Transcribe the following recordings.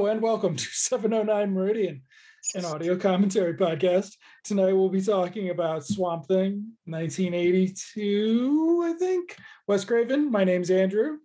Hello and welcome to 709 Meridian, an audio commentary podcast. Tonight we'll be talking about Swamp Thing 1982, I think. Wes Craven, my name's Andrew.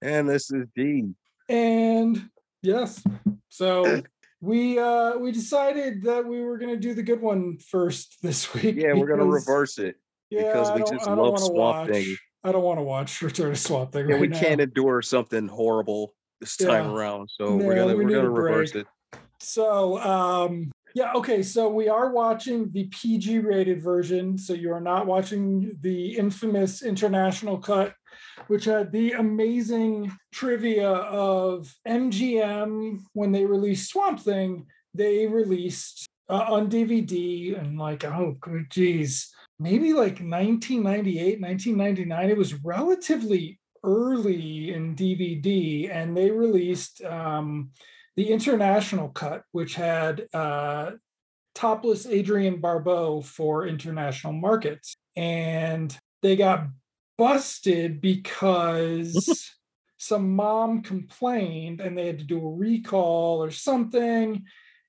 And this is Dean. And yes, so we uh we decided that we were gonna do the good one first this week. Yeah, we're gonna reverse it. Yeah, because we just love Swamp watch- Thing. I don't want to watch Return to Swamp Thing. Yeah, right we now. can't endure something horrible this time Yeah. around. So No, we're gonna we are gonna reverse break. it. So, um, yeah, okay. So we are watching the PG rated version. So you are not watching the infamous international cut, which had the amazing trivia of MGM when they released Swamp Thing. They released uh, on DVD and like, oh, geez, maybe like 1998, 1999. It was relatively early in DVD, and they released. Um, the international cut, which had uh, topless Adrienne Barbeau for international markets. And they got busted because some mom complained and they had to do a recall or something.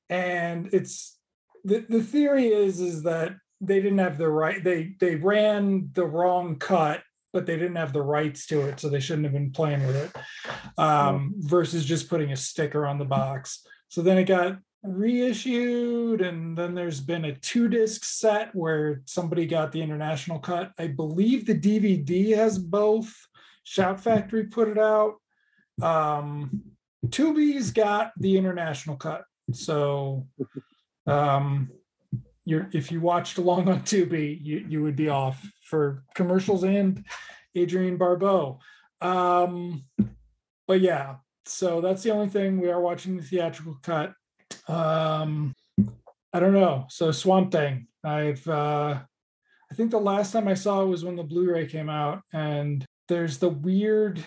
And it's the, the theory is is that they didn't have the right they they ran the wrong cut but they didn't have the rights to it so they shouldn't have been playing with it um, versus just putting a sticker on the box. So then it got reissued, and then there's been a two disc set where somebody got the international cut. I believe the DVD has both. Shout Factory put it out. Um, Tubi's got the international cut. So um, you're if you watched along on Tubi, you, you would be off for commercials and Adrienne Barbeau. Um, but yeah, so that's the only thing we are watching the theatrical cut. Um, I don't know. So Swamp Thing, I've uh, I think the last time I saw it was when the Blu-ray came out, and there's the weird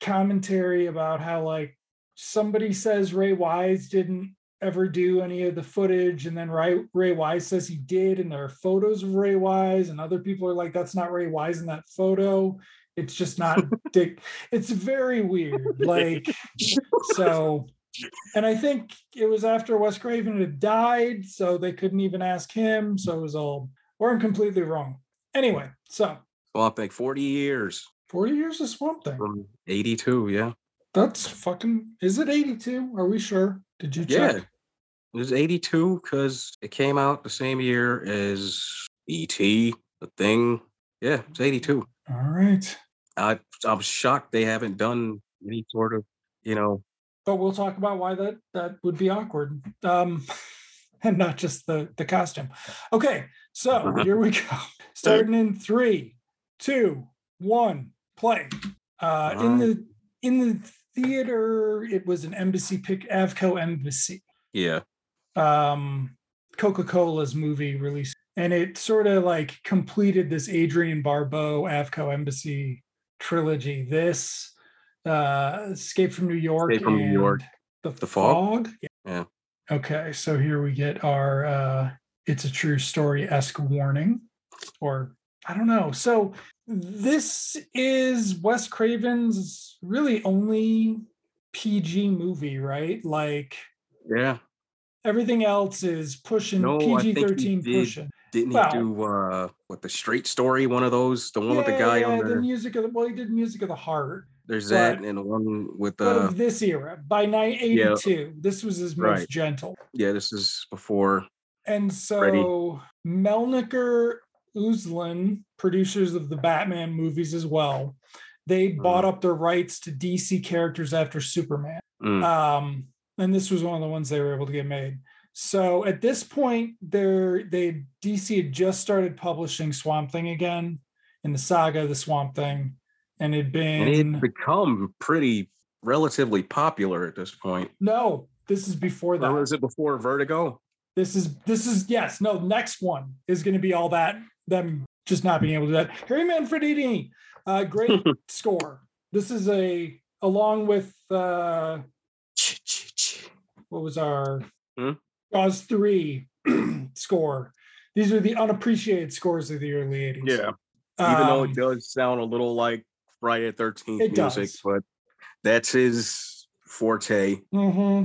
commentary about how like somebody says Ray Wise didn't ever do any of the footage, and then Ray, Ray Wise says he did, and there are photos of Ray Wise, and other people are like, that's not Ray Wise in that photo. It's just not Dick. It's very weird. Like, so, and I think it was after Wes Craven had died, so they couldn't even ask him. So it was all, or I'm completely wrong. Anyway, so Swamp Thing, 40 years 40 years of Swamp Thing. from 82, yeah. That's fucking, is it 82? Are we sure? Did you check? Yeah. It was 82 because it came out the same year as E.T., The Thing. Yeah, it's 82. All right. I I was shocked they haven't done any sort of, you know, but we'll talk about why that that would be awkward um and not just the the costume okay so here we go starting in three two one play uh in the in the theater it was an embassy pick avco embassy yeah. um coca-cola's movie release and it sort of like completed this adrienne barbeau avco embassy trilogy this uh escape from new york Escape from New York. the, The Fog? fog, Yeah. okay so here we get our uh it's a true story esque warning or i don't know so this is wes craven's really only pg movie right like Yeah. everything else is pushing No, he pg-13 did pushing Didn't Well- he do uh what the straight story, one of those? The one with the guy yeah, on the music of the well he did music of the heart There's but- that and the one with uh this era by 982 this was his most Right. gentle yeah, this is before And so. Melniker Uslan, producers of the Batman movies as well, they Mm-hmm. bought up their rights to DC characters after Superman. mm, Um, and this was one of the ones they were able to get made. So at this point, they're they DC had just started publishing Swamp Thing again in the saga of the Swamp Thing, and it'd and been it become pretty relatively popular at this point. no, this is before that. Or was it before Vertigo? This is this is yes, no, next one is going to be all that them just not being able to do that. Harry Manfredini, uh, great score. This is a along with uh what was our Hmm? Jaws three score. These are the unappreciated scores of the early 80s. Yeah. Even though Um, it does sound a little like Friday the 13th music, does. but that's his forte. hmm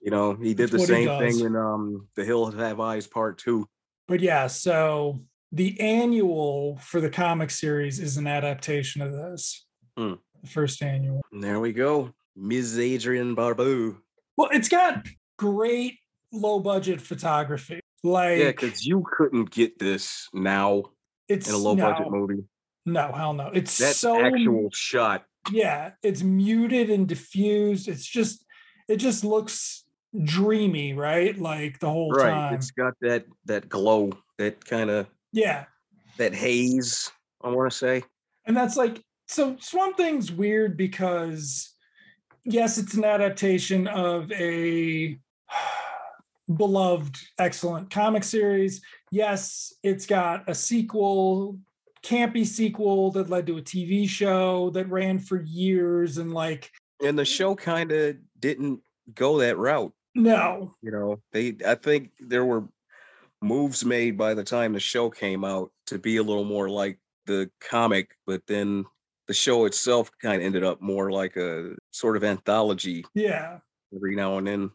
You know, he did That's the same thing in um The Hill Have Eyes Part Two. But yeah, so the annual for the comic series is an adaptation of this. Hmm. The first annual. There we go. Ms. Adrienne Barbeau. Well, it's got great low budget photography. Like Yeah, because you couldn't get this now it's in a low budget no, movie. No, hell no. It's That's so actual shot. yeah, it's muted and diffused. It's just it just looks dreamy, right? Like the whole Right. time. It's got that that glow, that kind of yeah. that haze, I want to say. And that's like so Swamp Thing's weird because yes, it's an adaptation of a beloved, excellent comic series. Yes, it's got a sequel, campy sequel that led to a TV show that ran for years and like And the show kind of didn't go that route. no, You know, they I think there were moves made by the time the show came out to be a little more like the comic, but then the show itself kind of ended up more like a sort of anthology yeah. every now and then.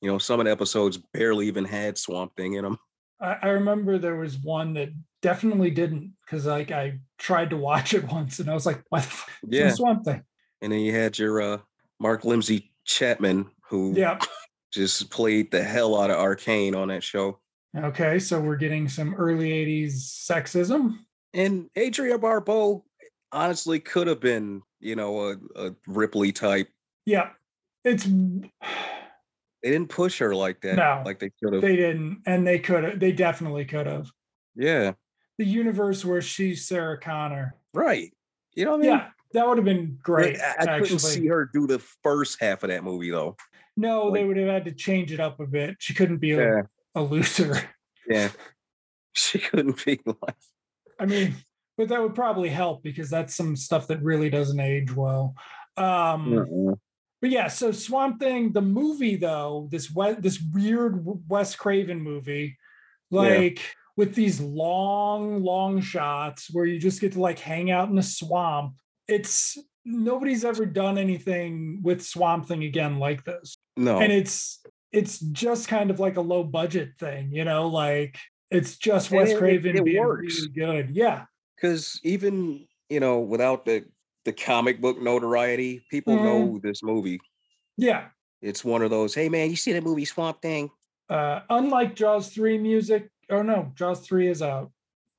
You know, some of the episodes barely even had Swamp Thing in them. I, I remember there was one that definitely didn't because like I tried to watch it once and I was like, what the fuck? Yeah. Swamp Thing. And then you had your uh, Mark Lindsay Chapman, who Yeah. just played the hell out of Arcane on that show. Okay, so we're getting some early 80s sexism. And Adrienne Barbeau honestly could have been, you know, a, a Ripley type. Yeah. It's They didn't push her like that, No, like they could have. they didn't, and they could have, they definitely could have. yeah, The universe where she's Sarah Connor. right. You know what I mean? Yeah, that would have been great. I, I couldn't see her do the first half of that movie though. No, they would have had to change it up a bit. She couldn't be Yeah, a loser. yeah. She couldn't be like. I mean, but that would probably help because that's some stuff that really doesn't age well. Um, Mm-mm. But yeah, so Swamp Thing, the movie though, this we- this weird Wes Craven movie, Yeah. like with these long, long shots where you just get to like hang out in the swamp. It's nobody's ever done anything with Swamp Thing again like this, No, and it's it's just kind of like a low budget thing, you know, like it's just Wes it- it- Craven it being works. really good. Yeah, because even you know without the the comic book notoriety, people Mhm. know this movie. yeah. It's one of those. Hey man, you see that movie Swamp Thing? uh unlike jaws 3 music oh no jaws 3 is out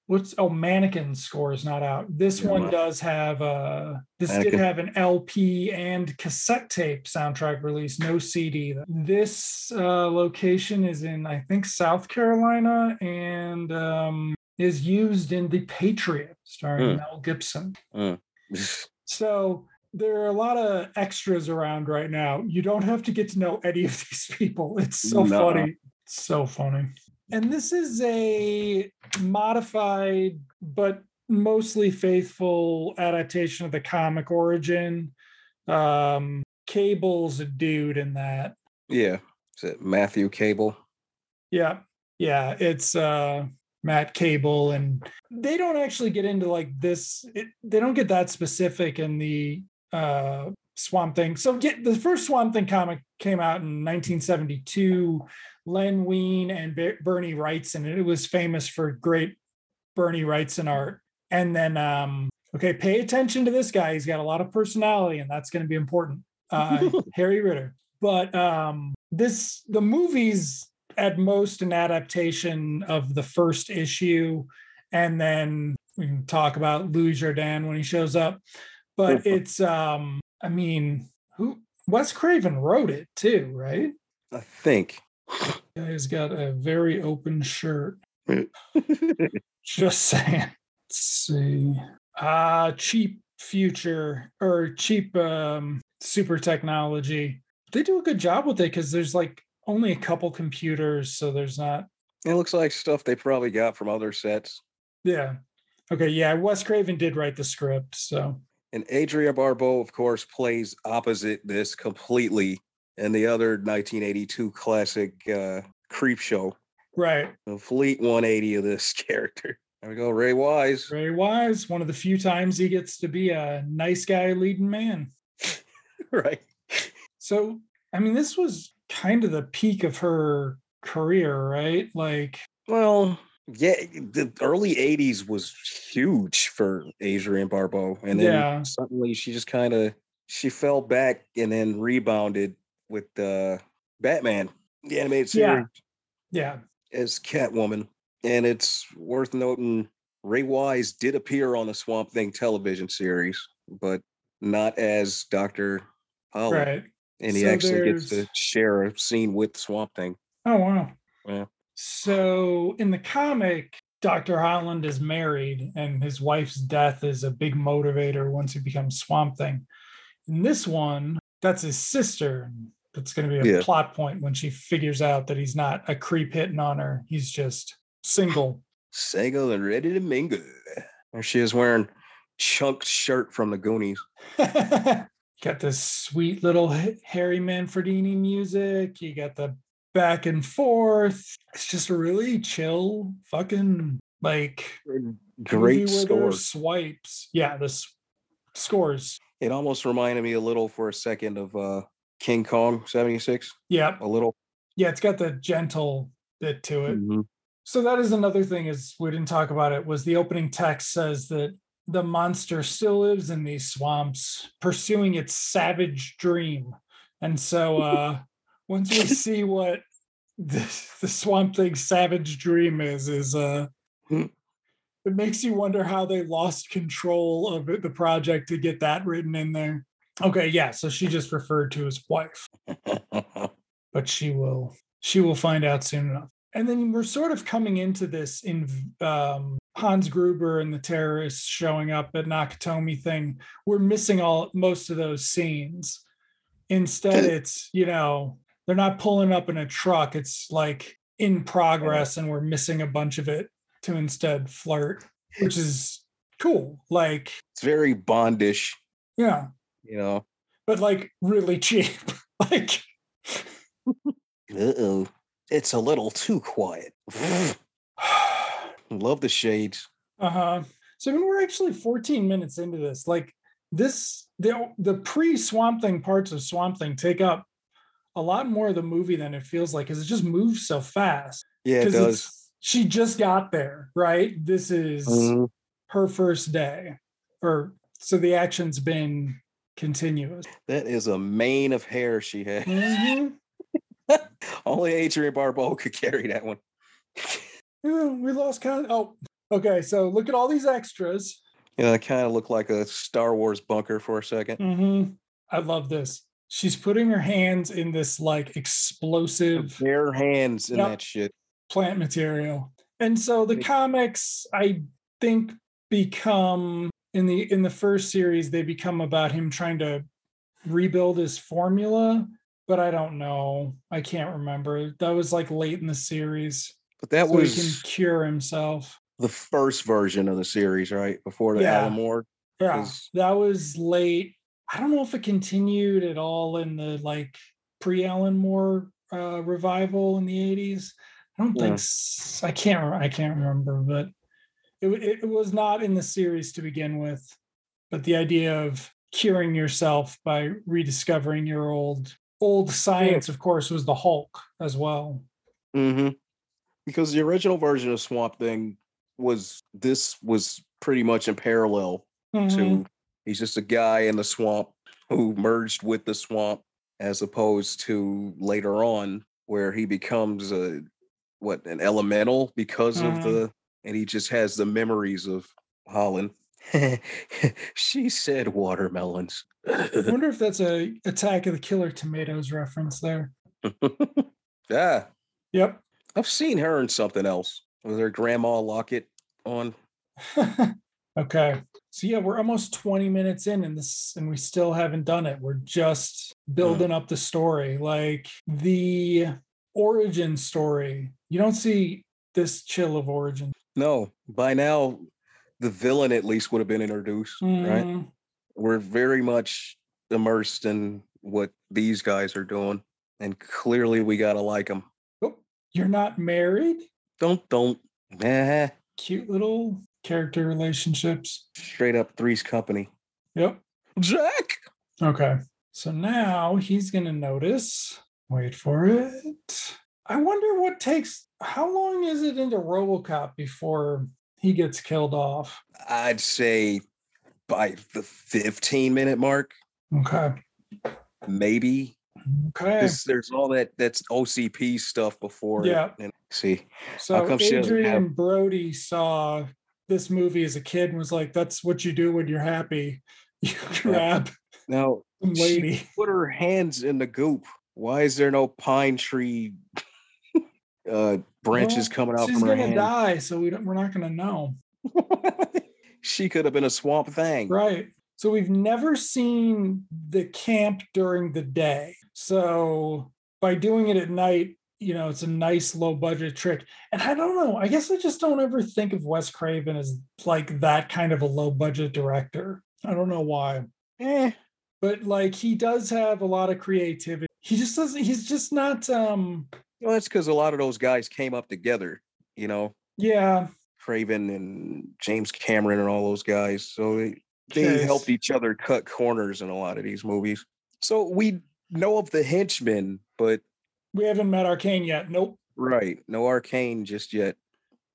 what's oh mannequin score is not out this Yeah, one does have uh this did have an lp and cassette tape soundtrack release no cd this uh location is in i think south carolina and um is used in the patriot starring Hmm. mel gibson Mm. so there are a lot of extras around right now. You don't have to get to know any of these people. It's so Nuh-uh. funny. It's so funny. And this is a modified but mostly faithful adaptation of the comic origin. Um, Cable's a dude in that. yeah, is it Matthew Cable? Yeah. Yeah. It's uh Matt Cable and they don't actually get into like this. It, they don't get that specific in the uh Swamp Thing. So get the first Swamp Thing comic came out in 1972. Len Wein and Bernie Wrightson. and It was famous for great Bernie Wrightson art. And then um okay, pay attention to this guy. He's got a lot of personality, and that's going to be important. Uh Harry Ritter. But um this the movies at most an adaptation of the first issue, and then we can talk about Louis Jourdan when he shows up. But it's um, I mean, who Wes Craven wrote it too, right? I think. Guy's got a very open shirt. Just saying. Let's see. Ah, cheap future or cheap um super technology. They do a good job with it because there's like only a couple computers, so there's not It looks like stuff they probably got from other sets. Yeah. Okay. Yeah. Wes Craven did write the script. So, And Adrienne Barbeau, of course, plays opposite this completely in the other 1982 classic uh, Creepshow. right. The fleet 180 of this character. There we go, Ray Wise. Ray Wise, one of the few times he gets to be a nice guy leading man. right. So, I mean, this was kind of the peak of her career, right? Like, Well, yeah, the early '80s was huge for Adrienne Barbeau, and then Yeah. suddenly she just kind of she fell back and then rebounded with uh, Batman, the animated series, yeah, as Catwoman. And it's worth noting Ray Wise did appear on the Swamp Thing television series, but not as Doctor Holland, right. and he So actually gets to there's- share a scene with Swamp Thing. Oh, wow. Yeah. So, in the comic, Dr. Holland is married, and his wife's death is a big motivator once he becomes Swamp Thing. In this one, that's his sister. That's going to be a Yeah. plot point when she figures out that he's not a creep hitting on her. He's just single. Single and ready to mingle. There she is wearing Chunk's shirt from the Goonies. got this sweet little Harry Manfredini music. You got the back and forth. It's just a really chill, fucking like Great score. swipes. Yeah, the scores. It almost reminded me a little for a second of uh King Kong 76. Yeah, A little. yeah, it's got the gentle bit to it. Mhm. So that is another thing is we didn't talk about it was the opening text says that the monster still lives in these swamps pursuing its savage dream. And so uh once we see what the, the swamp thing's savage dream is is uh Hmm. it makes you wonder how they lost control of it, the project to get that written in there. Okay, yeah, so she just referred to his wife. But she will she will find out soon enough. And then we're sort of coming into this in um, hans gruber and the terrorists showing up at nakatomi thing. We're missing all most of those scenes. Instead it's you know they're not pulling up in a truck. It's like in progress and we're missing a bunch of it to instead flirt which is cool like it's very bondish, yeah you know. but like really cheap like Uh-oh. It's a little too quiet. Love the shades. Uh-huh. So I mean, we're actually 14 minutes into this. Like this, the the pre-swamp thing parts of Swamp Thing take up a lot more of the movie than it feels like because it just moves so fast. Yeah, it 'Cause does. it's- she just got there, right? This is Mhm. her first day. Or so the action's been continuous. That is a mane of hair she had. Mhm. Only Adrienne Barbeau could carry that one. Yeah, we lost count. Oh, okay. So look at all these extras. Yeah, it kind of looked like a Star Wars bunker for a 2nd Mhm. I love this. She's putting her hands in this like explosive Bare hands in Yep. that shit. plant material. And so the comics, I think, become in the in the first series, they become about him trying to rebuild his formula, but I don't know. I can't remember. That was like late in the series. But that so was he can cure himself. the first version of the series, right? Before the Yeah. Alan Moore. Yeah, Is- that was late. I don't know if it continued at all in the like pre Alan Moore uh, revival in the 80s. I don't Yeah. think I can't I can't remember, but it, it was not in the series to begin with. But the idea of curing yourself by rediscovering your old old science, of course, was the Hulk as well. Mm-hmm. Because the original version of Swamp Thing was this was pretty much in parallel Mhm. to he's just a guy in the swamp who merged with the swamp as opposed to later on where he becomes a what an elemental because of Mhm. the and he just has the memories of Holland. she said watermelons. I wonder if that's a Attack of the Killer Tomatoes reference there. yeah, Yep. I've seen her in something else. Was her grandma locket on? okay. So yeah, we're almost 20 minutes in and this and we still haven't done it. We're just mm. building up the story. Like the origin story. You don't see this chill of origin. No, by now the villain at least would have been introduced, right? Mhm. We're very much immersed in what these guys are doing, and clearly we gotta like them. Oh, you're not married? Don't don't nah, Cute little character relationships. straight up Three's Company. Yep. Jack. Okay. So now he's to notice. Wait for it. I wonder what takes. How long is it into Robocop before he gets killed off? I'd say by the 15 minute mark, Okay. maybe. Okay. there's all that that's OCP stuff before. Yeah. And see, So come she doesn't Adrian have- Brody saw this movie as a kid and was like, "That's what you do when you're happy. You grab now lady." put her hands in the goop. Why is there no pine tree uh branches Well, coming out She's from her gonna hand? die, so we don't, we're not gonna know. she could have been a swamp thing. Right. So we've never seen the camp during the day. So by doing it at night, you know, it's a nice low budget trick. And I don't know. I guess I just don't ever think of Wes Craven as like that kind of a low budget director. I don't know why. Eh, But like he does have a lot of creativity. He just doesn't, he's just not um well, that's because a lot of those guys came up together, you know, yeah. Craven and James Cameron and all those guys. So they, they helped each other cut corners in a lot of these movies. So we know of the henchmen, but We haven't met Arcane yet. Nope. right, no arcane just yet.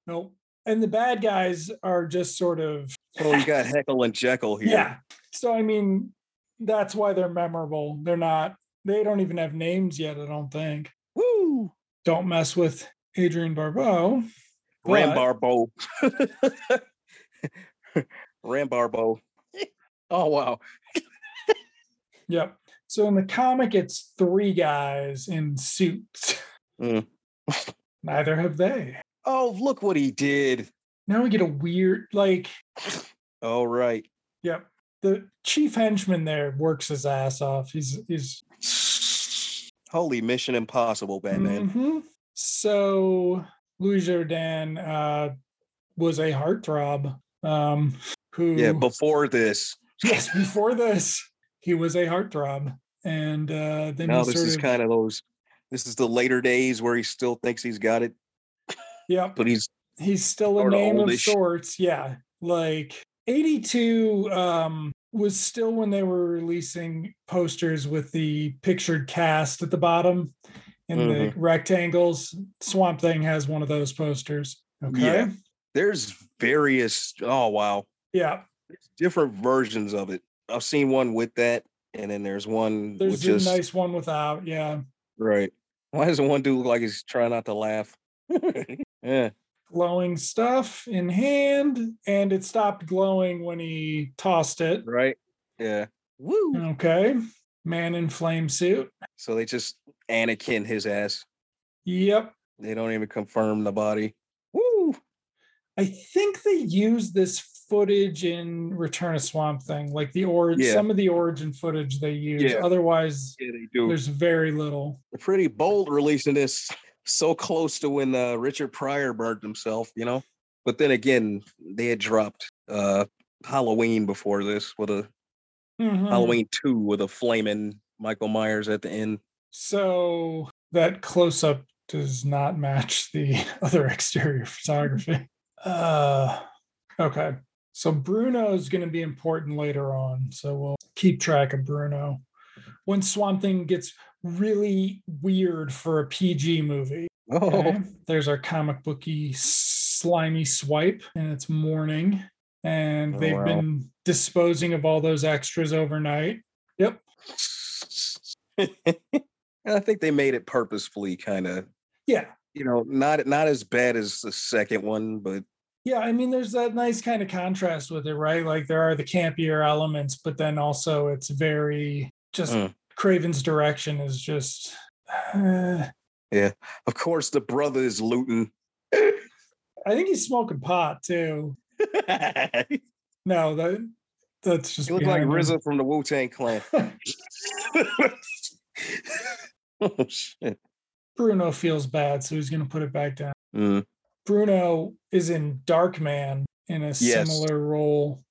Nope. And the bad guys are just sort of So you got Heckle and Jeckle here. Yeah. So I mean, that's why they're memorable. They're not. They don't even have names yet. I don't think. Woo! Don't mess with Adrienne Barbeau. but- Rambarbo. Rambarbo. Oh wow. Yep. So in the comic, it's three guys in suits. Mm. Neither have they. Oh, look what he did. Now we get a weird, like, All right. yep. The chief henchman there works his ass off. He's he's Holy Mission Impossible, Batman. Mhm. So Louis Jourdan uh, was a heartthrob. Um, who Yeah, before this. yes, before this, he was a heartthrob, and uh, then Now this is of kind of those. This is the later days where he still thinks he's got it, yep. but he's He's still a name of sorts. Yeah, like eighty two um, was still when they were releasing posters with the pictured cast at the bottom in the Mm-hmm. rectangles. Swamp Thing has one of those posters. Okay. Yeah. there's various. Oh wow, yeah. there's different versions of it. I've seen one with that, and then there's one There's a just nice one without. Yeah. right. Why does the one dude look like he's trying not to laugh? yeah, glowing stuff in hand, and it stopped glowing when he tossed it. right. Yeah. Woo. Okay. Man in flame suit. So they just Anakin his ass. Yep. They don't even confirm the body. Woo. I think they used this footage in Return of Swamp Thing, like the origin, Yeah. some of the origin footage they use. Yeah. Otherwise, Yeah, they do. there's very little. They're pretty bold releasing this so close to when uh, Richard Pryor burned himself, you know. But then again, they had dropped uh, Halloween before this with a Mhm. Halloween two with a flaming Michael Myers at the end. So that close up does not match the other exterior photography. Uh, okay. So Bruno is going to be important later on. So we'll keep track of Bruno. When Swamp Thing gets really weird for a PG movie. Oh, Okay. There's our comic booky slimy swipe, and it's morning. And Oh, they've wow. been disposing of all those extras overnight. Yep. And I think they made it purposefully, kind of. Yeah. You know, not not as bad as the second one, but Yeah, I mean, there's that nice kind of contrast with it, right? Like there are the campier elements, but then also it's very just Mm. Craven's direction is just. uh, yeah, of course the brother is looting. I think he's smoking pot too. No, that that's just. looked like him. RZA from the Wu Tang Clan. oh shit. Bruno feels bad, so he's going to put it back down. Mm. Bruno is in Darkman in a Yes. similar role,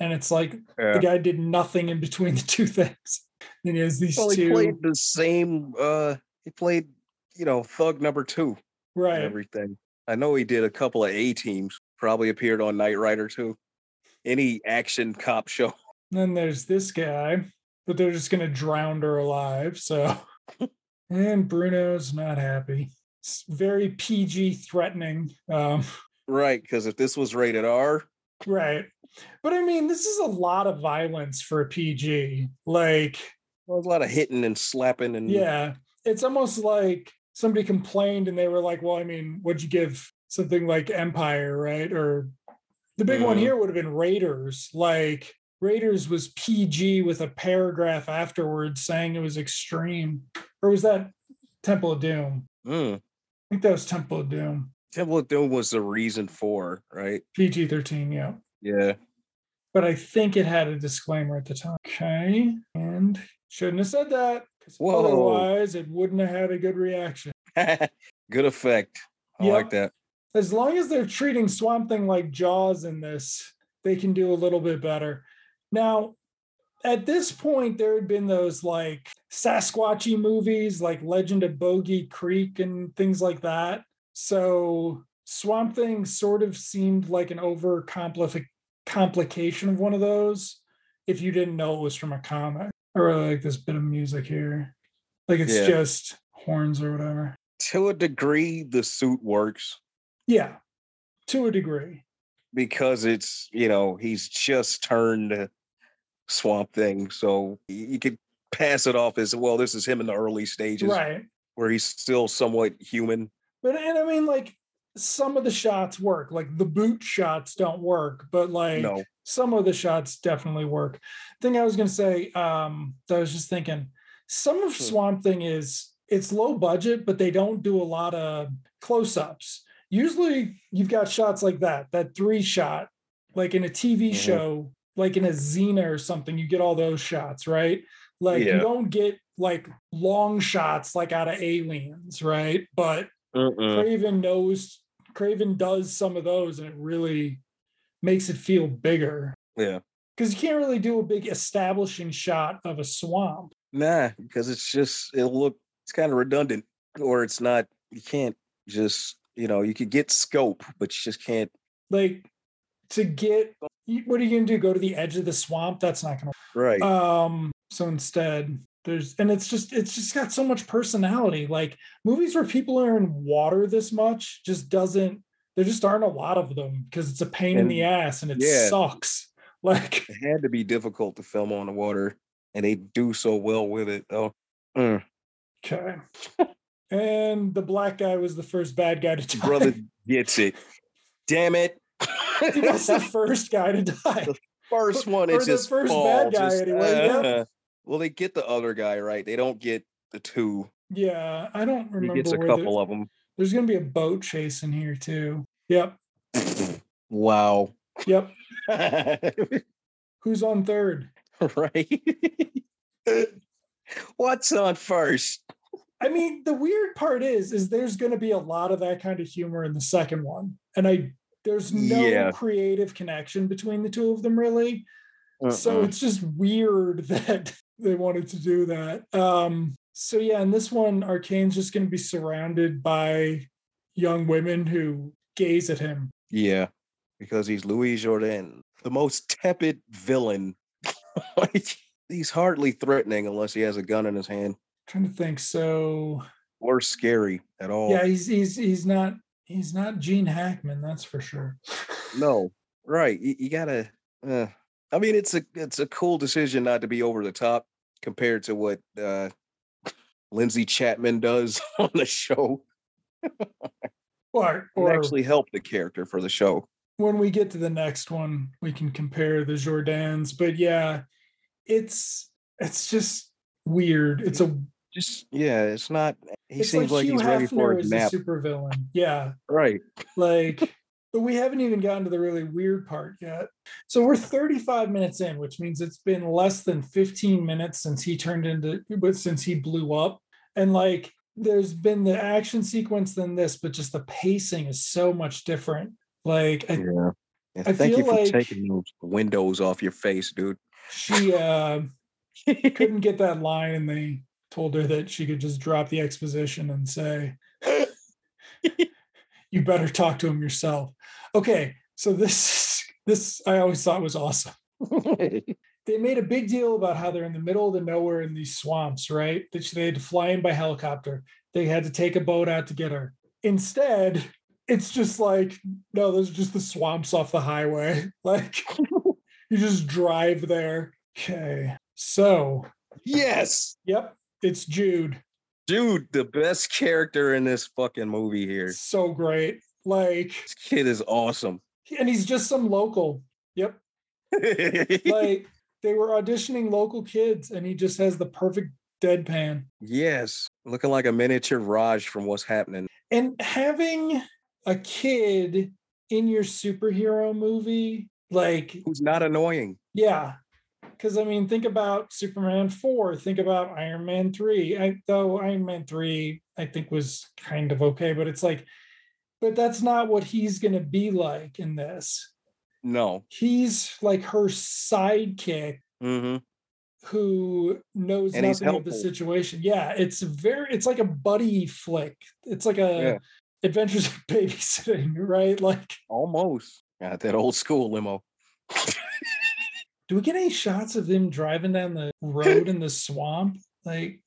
and it's like Yeah. the guy did nothing in between the two things. Then he has these Well, he played the same. uh He played, you know, Thug Number Two and right? everything. I know he did a couple of A teams. Probably appeared on Knight Rider too. Any action cop show. Then there's this guy. but they're just gonna drown her alive. So, and Bruno's not happy. It's very PG threatening. Um, Right, because if this was rated R, right. But I mean, this is a lot of violence for a PG. Like, well, a lot of hitting and slapping and yeah, it's almost like somebody complained and they were like, well, I mean, would you give something like Empire, right? Or the big one Mhm. here would have been Raiders. Like, Raiders was PG with a paragraph afterwards saying it was extreme. Or was that Temple of Doom? Mm. I think that was Temple of Doom. Temple of Doom was the reason for, right? PG 13, yeah. Yeah. But I think it had a disclaimer at the time. Okay. And shouldn't have said that. Whoa. Otherwise, it wouldn't have had a good reaction. Good effect. I Yep. like that. As long as they're treating Swamp Thing like Jaws in this, they can do a little bit better. Now, at this point, there had been those like Sasquatchy movies like Legend of Boggy Creek and things like that. So Swamp Thing sort of seemed like an over complication of one of those if you didn't know it was from a comic. I really like this bit of music here. Like it's Yeah. just horns or whatever. To a degree, the suit works Yeah, to a degree. because it's, you know, he's just turned Swamp Thing. So you could pass it off as well, this is him in the early stages Right. where he's still somewhat human. But and I mean, like some of the shots work. Like the boot shots don't work, but like No. some of the shots definitely work. Thing I was gonna say, um, that I was just thinking, some of Hmm. Swamp Thing is it's low budget, but they don't do a lot of close-ups. Usually you've got shots like that, that three shot, like in a TV Mhm. show, like in a Xena or something, you get all those shots, right? Like you don't get like long shots like out of aliens, right? But Mm-mm. Craven knows Craven does some of those and it really makes it feel bigger. Yeah. Because you can't really do a big establishing shot of a swamp. Nah, because it's just it'll look it's kind of redundant, or it's not. You can't just you know you could get scope, but you just can't. Like to get what are you gonna do? Go to the edge of the swamp? That's not gonna Right. um so instead there's and it's just it's just got so much personality. Like movies where people are in water this much just doesn't there just aren't a lot of them because it's a pain in the ass and it yeah. sucks. Like it had to be difficult to film on the water, and they do so well with it. Oh, mm. Okay. and the black guy was the first bad guy to die. brother gets it. Damn it! he was the first guy to die. the first one or is the first bad guy just, anyway, yep. Well, they get the other guy right. They don't get the two. Yeah, I don't remember. He gets a where couple the- of them. there's gonna be a boat chase in here too. Yep. wow. Yep. Who's on third? right. What's on first? I mean, the weird part is, is there's going to be a lot of that kind of humor in the second one, and I there's no Yeah. creative connection between the two of them really. So Uh-uh. it's just weird that they wanted to do that. Um, so yeah, in this one, Arcane's just going to be surrounded by young women who gaze at him. yeah, because he's Louis Jourdan, the most tepid villain. like, he's hardly threatening unless he has a gun in his hand, trying to think. So or scary at all. yeah, he's he's he's not he's not Gene Hackman, that's for sure. No, right. You, you gotta. Uh, I mean, it's a it's a cool decision not to be over the top compared to what uh, Lindsay Chapman does on the show. Or or actually helped the character for the show. when we get to the next one, we can compare the Jourdans. But yeah, it's it's just weird. It's a Just yeah, it's not. He it's seems like, Hugh he's ready for Hefner a nap. a supervillain. Yeah, right. like but we haven't even gotten to the really weird part yet so we're 35 minutes in which means it's been less than 15 minutes since he turned into but since he blew up and like there's been the action sequence than this but just the pacing is so much different like I, Yeah. I thank you feel for like- taking those windows off your face, dude. she uh couldn't get that line and they told her that she could just drop the exposition and say you better talk to him yourself okay so this this i always thought was awesome they made a big deal about how they're in the middle of the nowhere in these swamps, right? That they had to fly in by helicopter. They had to take a boat out to get her. Instead, it's just like, no, those are just the swamps off the highway. Like you just drive there. Okay. So, Yes. yep, it's Jude. Dude, the best character in this fucking movie here. So great. Like, This kid is awesome. and he's just some local. Yep. Like they were auditioning local kids and he just has the perfect deadpan. yes. Looking like a miniature Raj from what's happening. And having a kid in your superhero movie, like, Who's not annoying. yeah. Because I mean, think about Superman 4, think about Iron Man 3. I, though Iron Man 3, I think, was kind of okay, but it's like, but that's not what he's going to be like in this. No. He's like her sidekick hmm who knows And nothing of the situation. Yeah, it's very it's like a buddy flick. It's like a Yeah. adventures of babysitting, right? Like, Almost. Got that old school limo. do we get any shots of them driving down the road in the swamp? Like,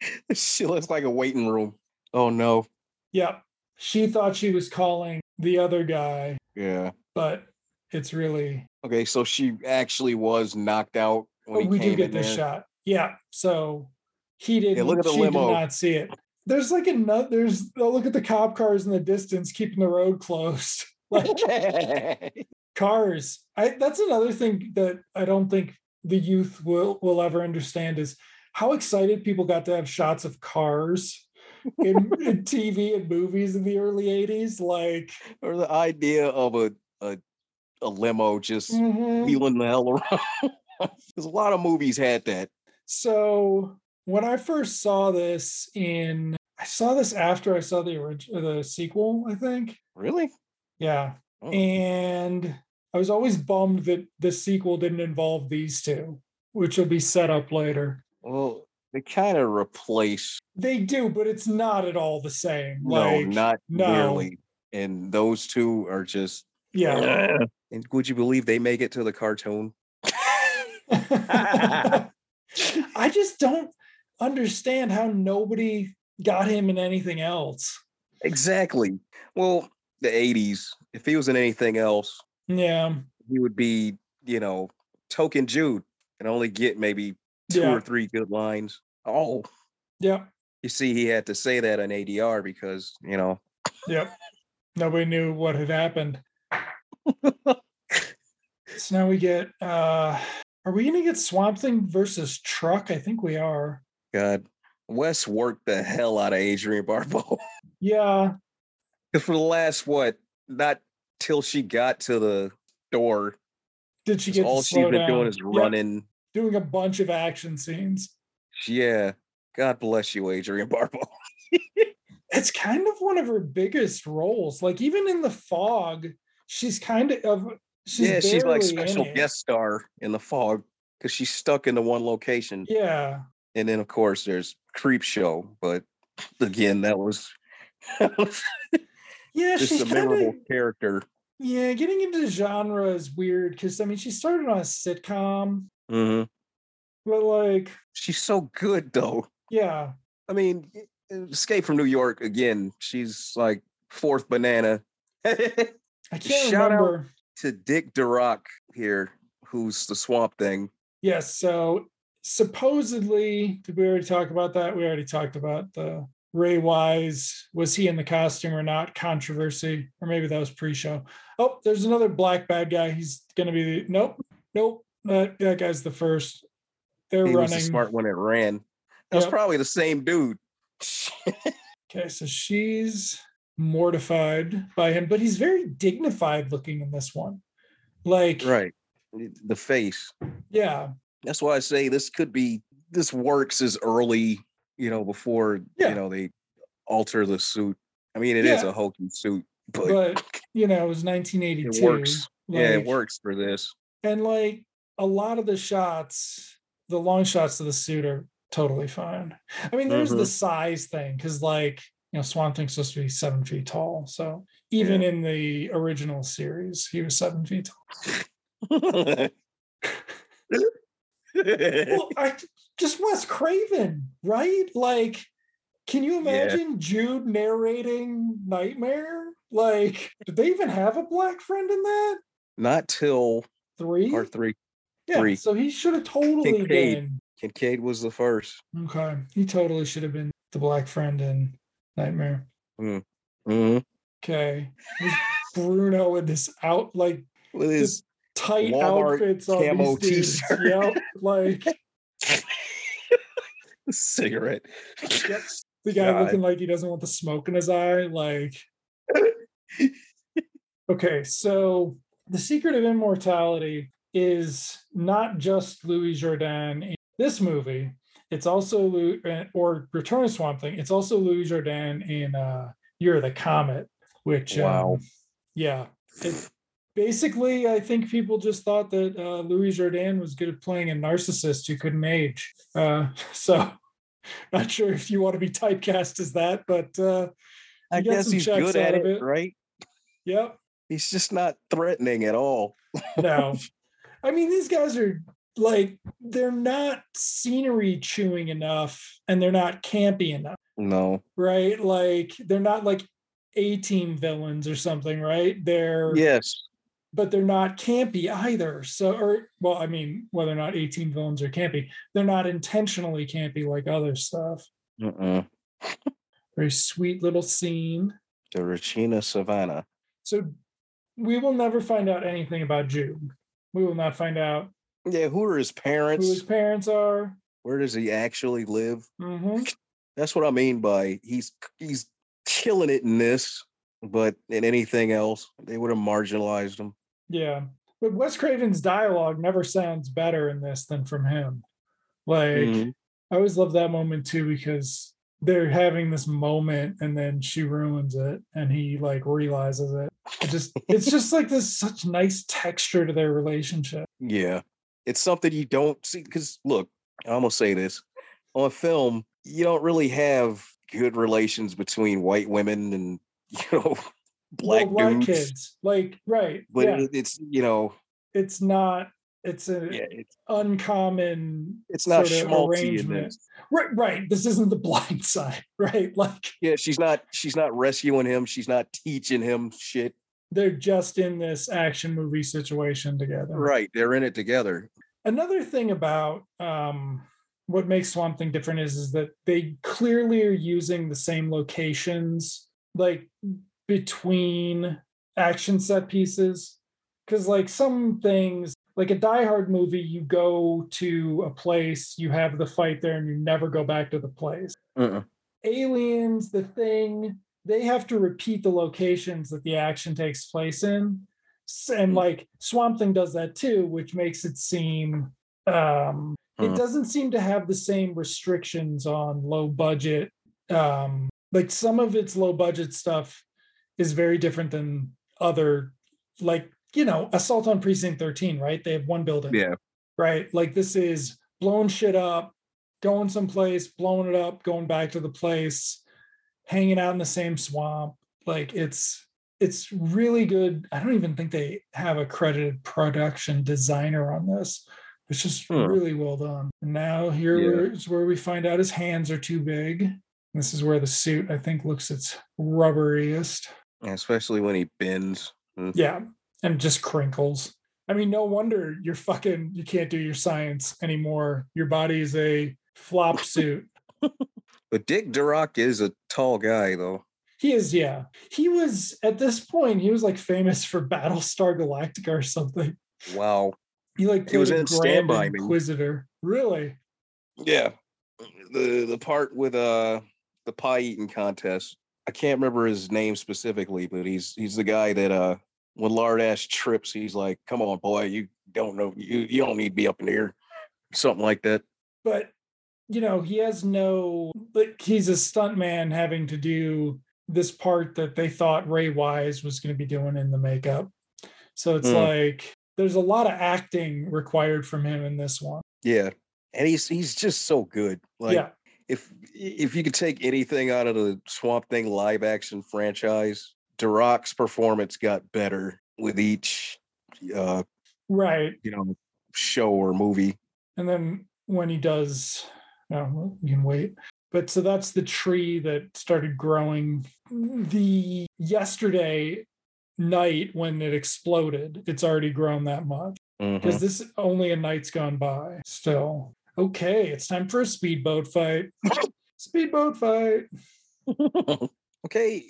she looks like a waiting room. Oh no. yeah, she thought she was calling the other guy, Yeah. but it's really Okay, so she actually was knocked out when oh, we do get this there. shot. Yeah, so he didn't. look at the she limo. did not see it. There's like a nut. There's oh, look at the cop cars in the distance, keeping the road closed. Like cars. I that's another thing that I don't think the youth will will ever understand is how excited people got to have shots of cars in, in TV and movies in the early 80s. Like, or the idea of a a, a limo just mhm. wheeling the hell around. Because a lot of movies had that. so when I first saw this in I saw this after I saw the original the sequel, I think. Really? Yeah. Oh. And I was always bummed that the sequel didn't involve these two, which will be set up later. Well, they kind of replace. They do, but it's not at all the same. no, Like, not no. nearly. And those two are just. yeah. And would you believe they make it to the cartoon? I just don't understand how nobody got him in anything else. Exactly. Well, the 80s, if he was in anything else, Yeah. he would be, you know, token Jude and only get maybe two Yeah. or three good lines. Oh, Yep. you see, he had to say that on ADR because, you know, Yep. Nobody knew what had happened. so now we get uh are we gonna get Swamp Thing versus Truck? I think we are. God, Wes worked the hell out of Adrienne Barbeau. Yeah. 'Cause for the last, what, not till she got to the door, Did she get all she's been down? doing is Yep, running. Doing a bunch of action scenes. Yeah. God bless you, Adrienne Barbeau. It's kind of one of her biggest roles. Like even in the fog, she's kind of she's yeah, she's like special guest star in the fog because she's stuck in the one location. Yeah. And then, of course, there's Creepshow. But again, that was Yeah, just she's a memorable of character. yeah, getting into genre is weird because I mean she started on a sitcom, hmm but like, She's so good, though. yeah, I mean, e- Escape from New York again. She's like fourth banana. I can't Shout out- remember. to Dick Durock here, who's the Swamp Thing. Yes, so supposedly, did we already talk about that? We already talked about the Ray Wise. Was he in the costume or not? Controversy, or maybe that was pre-show. Oh, there's another black bad guy. He's gonna be the nope, nope. That that guy's the first. They're He was the running. smart one that ran. That was probably the same dude. Okay, so she's mortified by him, but he's very dignified looking in this one. Like, right. The face. yeah, That's why I say this could be this works as early, you know, before Yeah. you know they alter the suit. I mean, it is Yeah. a hokey suit, but, but you know, it was 1982. it 1982. works. yeah, it works for this. And like a lot of the shots, the long shots of the suit are totally fine. I mean, there's the Mhm. size thing because, like, you know, Swamp Thing's supposed to be seven feet tall. So even in the original series, he was seven feet tall. well, I just Wes Craven, right? Like, can you Yeah. imagine Jude narrating Nightmare? Like, did they even have a black friend in that? Not till Three? or three. Yeah, three. so he should have totally Kincaid. been. Kincaid was the first. Okay, he totally should have been the black friend in Nightmare. hmm Okay, This Bruno in this out like With his tight Walmart outfits on camo these t-shirt. Yep, like cigarette. Yep. the guy God. looking like he doesn't want the smoke in his eye. Like, okay, so the secret of immortality is not just Louis Jourdan in this movie. It's also Lou, uh, or Return of Swamp Thing. It's also Louis Jourdan in uh, Year of the Comet, which Wow. um, yeah, it, basically I think people just thought that uh, Louis Jourdan was good at playing a narcissist who couldn't age. Uh, so not sure if you want to be typecast as that, but uh, I guess he's good at it, it. right? yep. He's just not threatening at all. No. I mean, these guys are like, they're not scenery chewing enough and they're not campy enough, No. right? Like, they're not like A team villains or something, right? They're, Yes. but they're not campy either. So, or, well, I mean, whether or not A team villains are campy, they're not intentionally campy like other stuff. Uh-uh. Very sweet little scene. The Regina Savannah. So, we will never find out anything about Jude. We will not find out Yeah, who are his parents? who his parents are. Where does he actually live? hmm That's what I mean by he's he's killing it in this, but in anything else, they would have marginalized him. Yeah. But Wes Craven's dialogue never sounds better in this than from him. Like, Mhm. I always love that moment too because they're having this moment and then she ruins it and he like realizes it. It just it's just like this such nice texture to their relationship. Yeah. It's something you don't see because look, I'm gonna say this. On film, you don't really have good relations between white women and you know black Well, dudes. kids. Like, right. But yeah. it's you know, it's not it's a yeah, it's uncommon it's not sort arrangement. this. Right, right. This isn't the blind side, right? Like Yeah, she's not she's not rescuing him, she's not teaching him shit. they're just in this action movie situation together. Right. They're in it together. Another thing about um, what makes Swamp Thing different is, is that they clearly are using the same locations, like between action set pieces. Because, like, some things, like a Die Hard movie, you go to a place, you have the fight there, and you never go back to the place. Uh-uh. Aliens, the thing, they have to repeat the locations that the action takes place in. And Mm. like Swamp Thing does that too, which makes it seem um it Hmm. doesn't seem to have the same restrictions on low budget. Um like some of its low budget stuff is very different than other like you know assault on precinct 13 right they have one building Yeah. right? Like this is blowing shit up, going someplace, blowing it up, going back to the place, hanging out in the same swamp. Like it's it's really good. I don't even think they have a credited production designer on this. It's just Hmm. really well done. And now here Yeah. is where we find out his hands are too big. This is where the suit I think looks its rubberiest. Especially when he bends. Mm. Yeah, and just crinkles. I mean, no wonder you're fucking you can't do your science anymore. Your body is a flop suit. But Dick Durock is a tall guy though. He is, yeah. He was at this point, he was like famous for Battlestar Galactica or something. Wow. He like He was played a in Grand Me. Inquisitor. Really? Yeah. The the part with uh the pie eating contest. I can't remember his name specifically, but he's he's the guy that uh when Lardass trips, he's like, Come on, boy, you don't know you you don't need to be up in here. Something like that. But you know, he has no like he's a stuntman having to do this part that they thought Ray Wise was going to be doing in the makeup. So it's Mm. like there's a lot of acting required from him in this one. Yeah. And he's he's just so good. Like yeah. if if you could take anything out of the Swamp Thing live action franchise, Durock's performance got better with each uh Right. you know show or movie. And then when he does, no, well, you can wait. But so that's the tree that started growing the yesterday night when it exploded. It's already grown that much because this only a night's gone by still. Okay, it's time for a speedboat fight. speedboat fight. okay,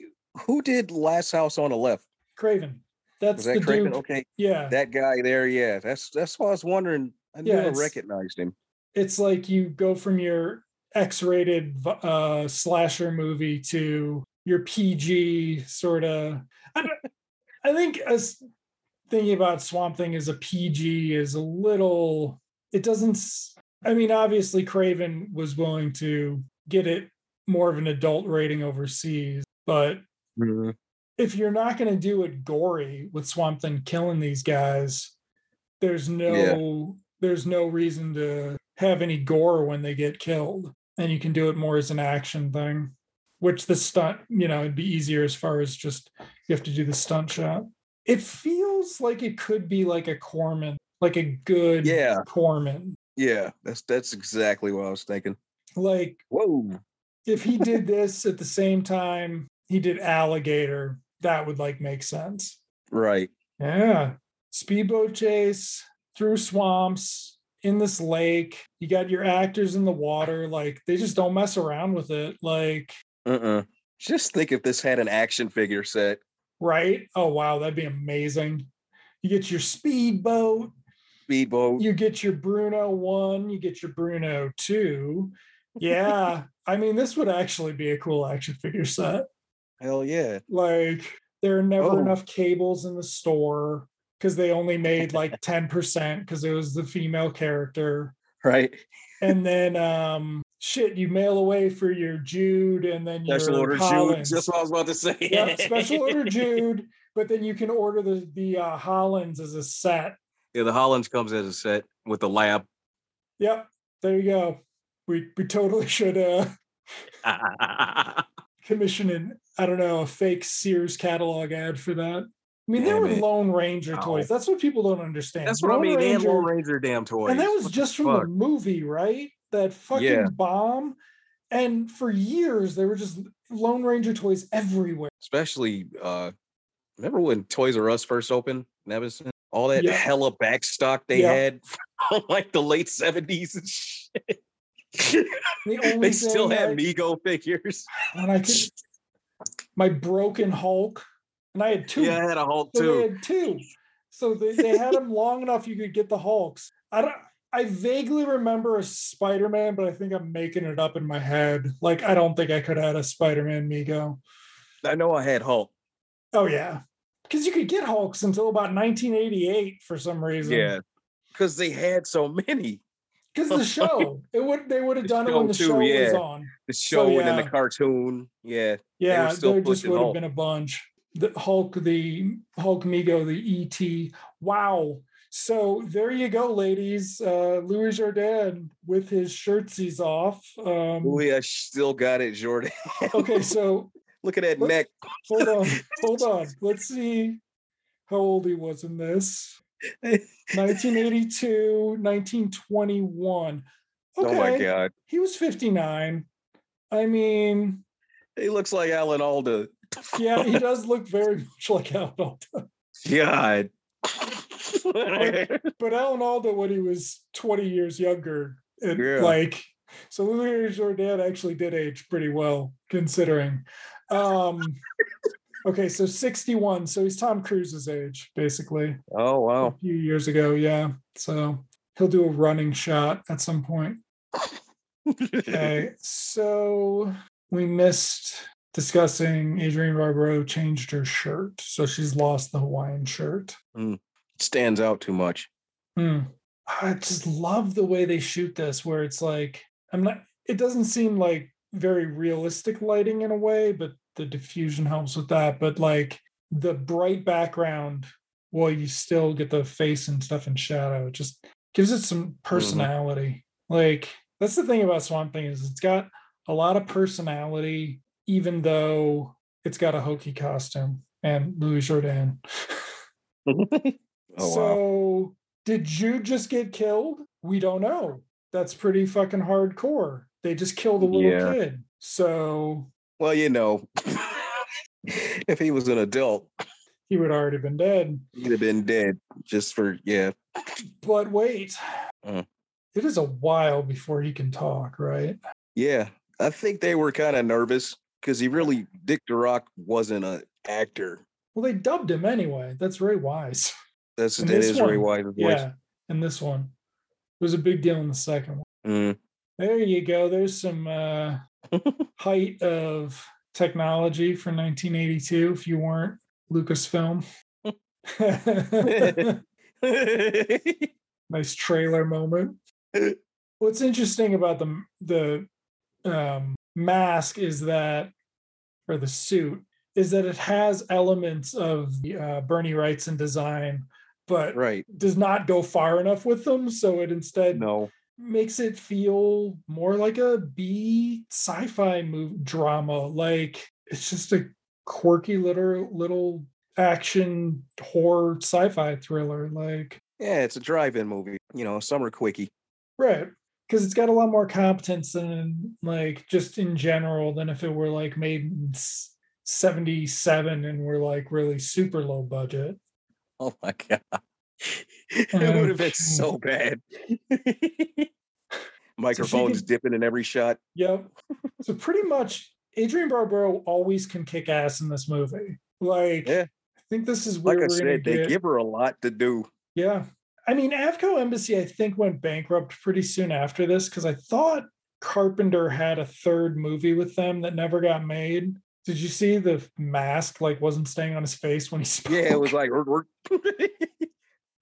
who did Last House on the Left? Craven. That's Was the Craven? dude. Okay, Yeah. that guy there. Yeah, that's that's why I was wondering. I Yeah, never recognized him. it's like you go from your X-rated uh, slasher movie to your PG sort of. I, I think as thinking about Swamp Thing as a PG is a little. It doesn't. I mean, obviously, Craven was willing to get it more of an adult rating overseas, but Mhm. if you're not going to do it gory with Swamp Thing killing these guys, there's no there's no reason to have any gore when they get killed, and you can do it more as an action thing. Which the stunt, you know, it'd be easier as far as just you have to do the stunt shot. It feels like it could be like a Corman, like a good Yeah. Corman. Yeah, that's that's exactly what I was thinking. Like Whoa. if he did this at the same time he did Alligator, that would like make sense. Right. Yeah. Speedboat chase through swamps in this lake. You got your actors in the water. Like they just don't mess around with it. Like, Uh-uh. Just think if this had an action figure set. right? Oh, wow. That'd be amazing. You get your speedboat, Speedboat. you get your Bruno one, you get your Bruno two. Yeah. I mean, this would actually be a cool action figure set. Hell yeah. like there are never Oh. enough cables in the store because they only made like 10% because it was the female character Right. and then um shit you mail away for your jude and then your Special order Jude. That's what I was about to say. Yep, special order jude but then you can order the the uh, hollins as a set Yeah, the Hollands comes as a set with the lab. yep there you go we we totally should uh commission an i don't know a fake sears catalog ad for that I mean, there Damn were it. Lone Ranger Wow. toys. That's what people don't understand. That's what I Lone mean. They had Lone Ranger- Ranger damn toys. and that was What the just from fuck? the movie, right? That fucking Yeah. bomb. And for years, there were just Lone Ranger toys everywhere. especially uh remember when Toys R Us first opened in Evanston? All that Yeah. hella backstock they Yeah. had from like the late 70s and shit. The they still had I- Mego figures. When I could, my broken Hulk, and I had two. Yeah, I had a Hulk so they too. had two. So they, they had them long enough you could get the Hulks. I don't. I vaguely remember a Spider-Man, but I think I'm making it up in my head. Like I don't think I could have had a Spider-Man Mego. I know I had Hulk. Oh yeah, because you could get Hulks until about 1988 for some reason. Yeah. Because they had so many. Because the show it would they would have done it when the too, show was on. The show and then the cartoon. Yeah. Yeah, still there just would have been a bunch. The Hulk, the Hulk Mego, the ET. Wow. So there you go, ladies. Uh Louis Jourdan with his shirtsies off. Um Louis, I still got it, Jourdan. okay, so Look at that neck. hold on, hold on. Let's see how old he was in this. 1982, 1921. Okay. Oh my god. He was 59. I mean, He looks like Alan Alda. yeah, he does look very much like Alan Alda. God. But Alan Alda, when he was 20 years younger, it, Yeah. like, so Louis Jourdan actually did age pretty well, considering. Um, okay, so 61. So he's Tom Cruise's age, basically. oh wow. A few years ago, yeah. So he'll do a running shot at some point. Okay, so we missed discussing Adrienne Barbeau changed her shirt, so she's lost the Hawaiian shirt. It stands out too much. Hmm. I just love the way they shoot this, where it's like I'm not. It doesn't seem like very realistic lighting in a way, but the diffusion helps with that. But like the bright background, while you still get the face and stuff in shadow, it just gives it some mm-hmm. personality. Like that's the thing about Swamp Thing is it's got a lot of personality, even though it's got a hokey costume and Louis Jourdan. oh wow. so did you just get killed? we don't know. That's pretty fucking hardcore. They just killed a little Yeah. kid. So Well, you know, if he was an adult, he would already been dead. he'd have been dead just for yeah. But wait, Mm. it is a while before he can talk, right? Yeah, I think they were kind of nervous because he really Dick Durock wasn't an actor. Well, they dubbed him anyway. That's Ray wise. That's In that is very wise. voice. Yeah. And this one it was a big deal in the second one. Mm. There you go. There's some uh, height of technology for 1982 if you weren't Lucasfilm. nice trailer moment. What's interesting about the the um, mask is that, or the suit, is that it has elements of uh, Bernie Wrightson design, but right. does not go far enough with them. So it instead No. Makes it feel more like a B sci-fi movie drama. Like it's just a quirky little little action horror sci-fi thriller. Like Yeah, it's a drive-in movie. You know, summer quickie. right. Because it's got a lot more competence than like just in general than if it were like made in 77 and we're like really super low budget. Oh my god. it would have been so bad. Microphones could- dipping in every shot. Yep. so pretty much Adrienne Barbeau always can kick ass in this movie. Like Yeah. I think this is where Like I said, they get. give her a lot to do. yeah. I mean, Avco Embassy, I think, went bankrupt pretty soon after this because I thought Carpenter had a third movie with them that never got made. Did you see the mask like wasn't staying on his face when he spoke? Yeah, it was like.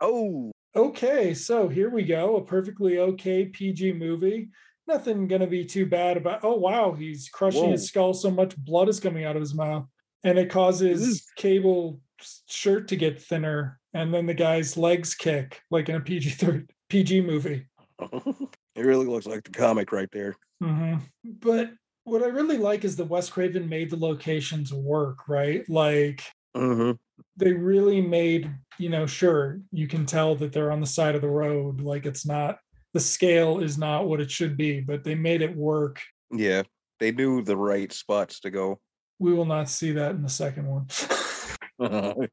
Oh, okay, so here we go. A perfectly okay PG movie. Nothing gonna be too bad about. Oh wow, he's crushing his skull so much blood is coming out of his mouth, and it causes Cable shirt to get thinner, and then the guy's legs kick like in a PG third PG movie. it really looks like the comic right there. Mhm. But what I really like is that Wes Craven made the locations work, right? Like hmm they really made, you know, sure, you can tell that they're on the side of the road. Like it's not, the scale is not what it should be, but they made it work. Yeah, they knew the right spots to go. We will not see that in the second one.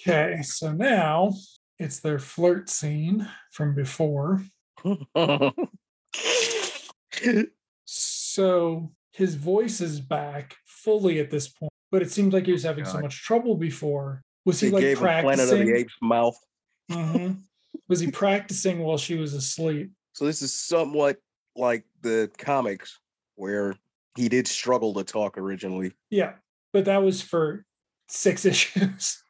okay, so now it's their flirt scene from before. So his voice is back fully at this point, but it seemed like he was having so much trouble before. Was he like him Planet of the practicing? Apes mouth. Mhm. Was he practicing while she was asleep? So this is somewhat like the comics where he did struggle to talk originally. Yeah, but that was for six issues,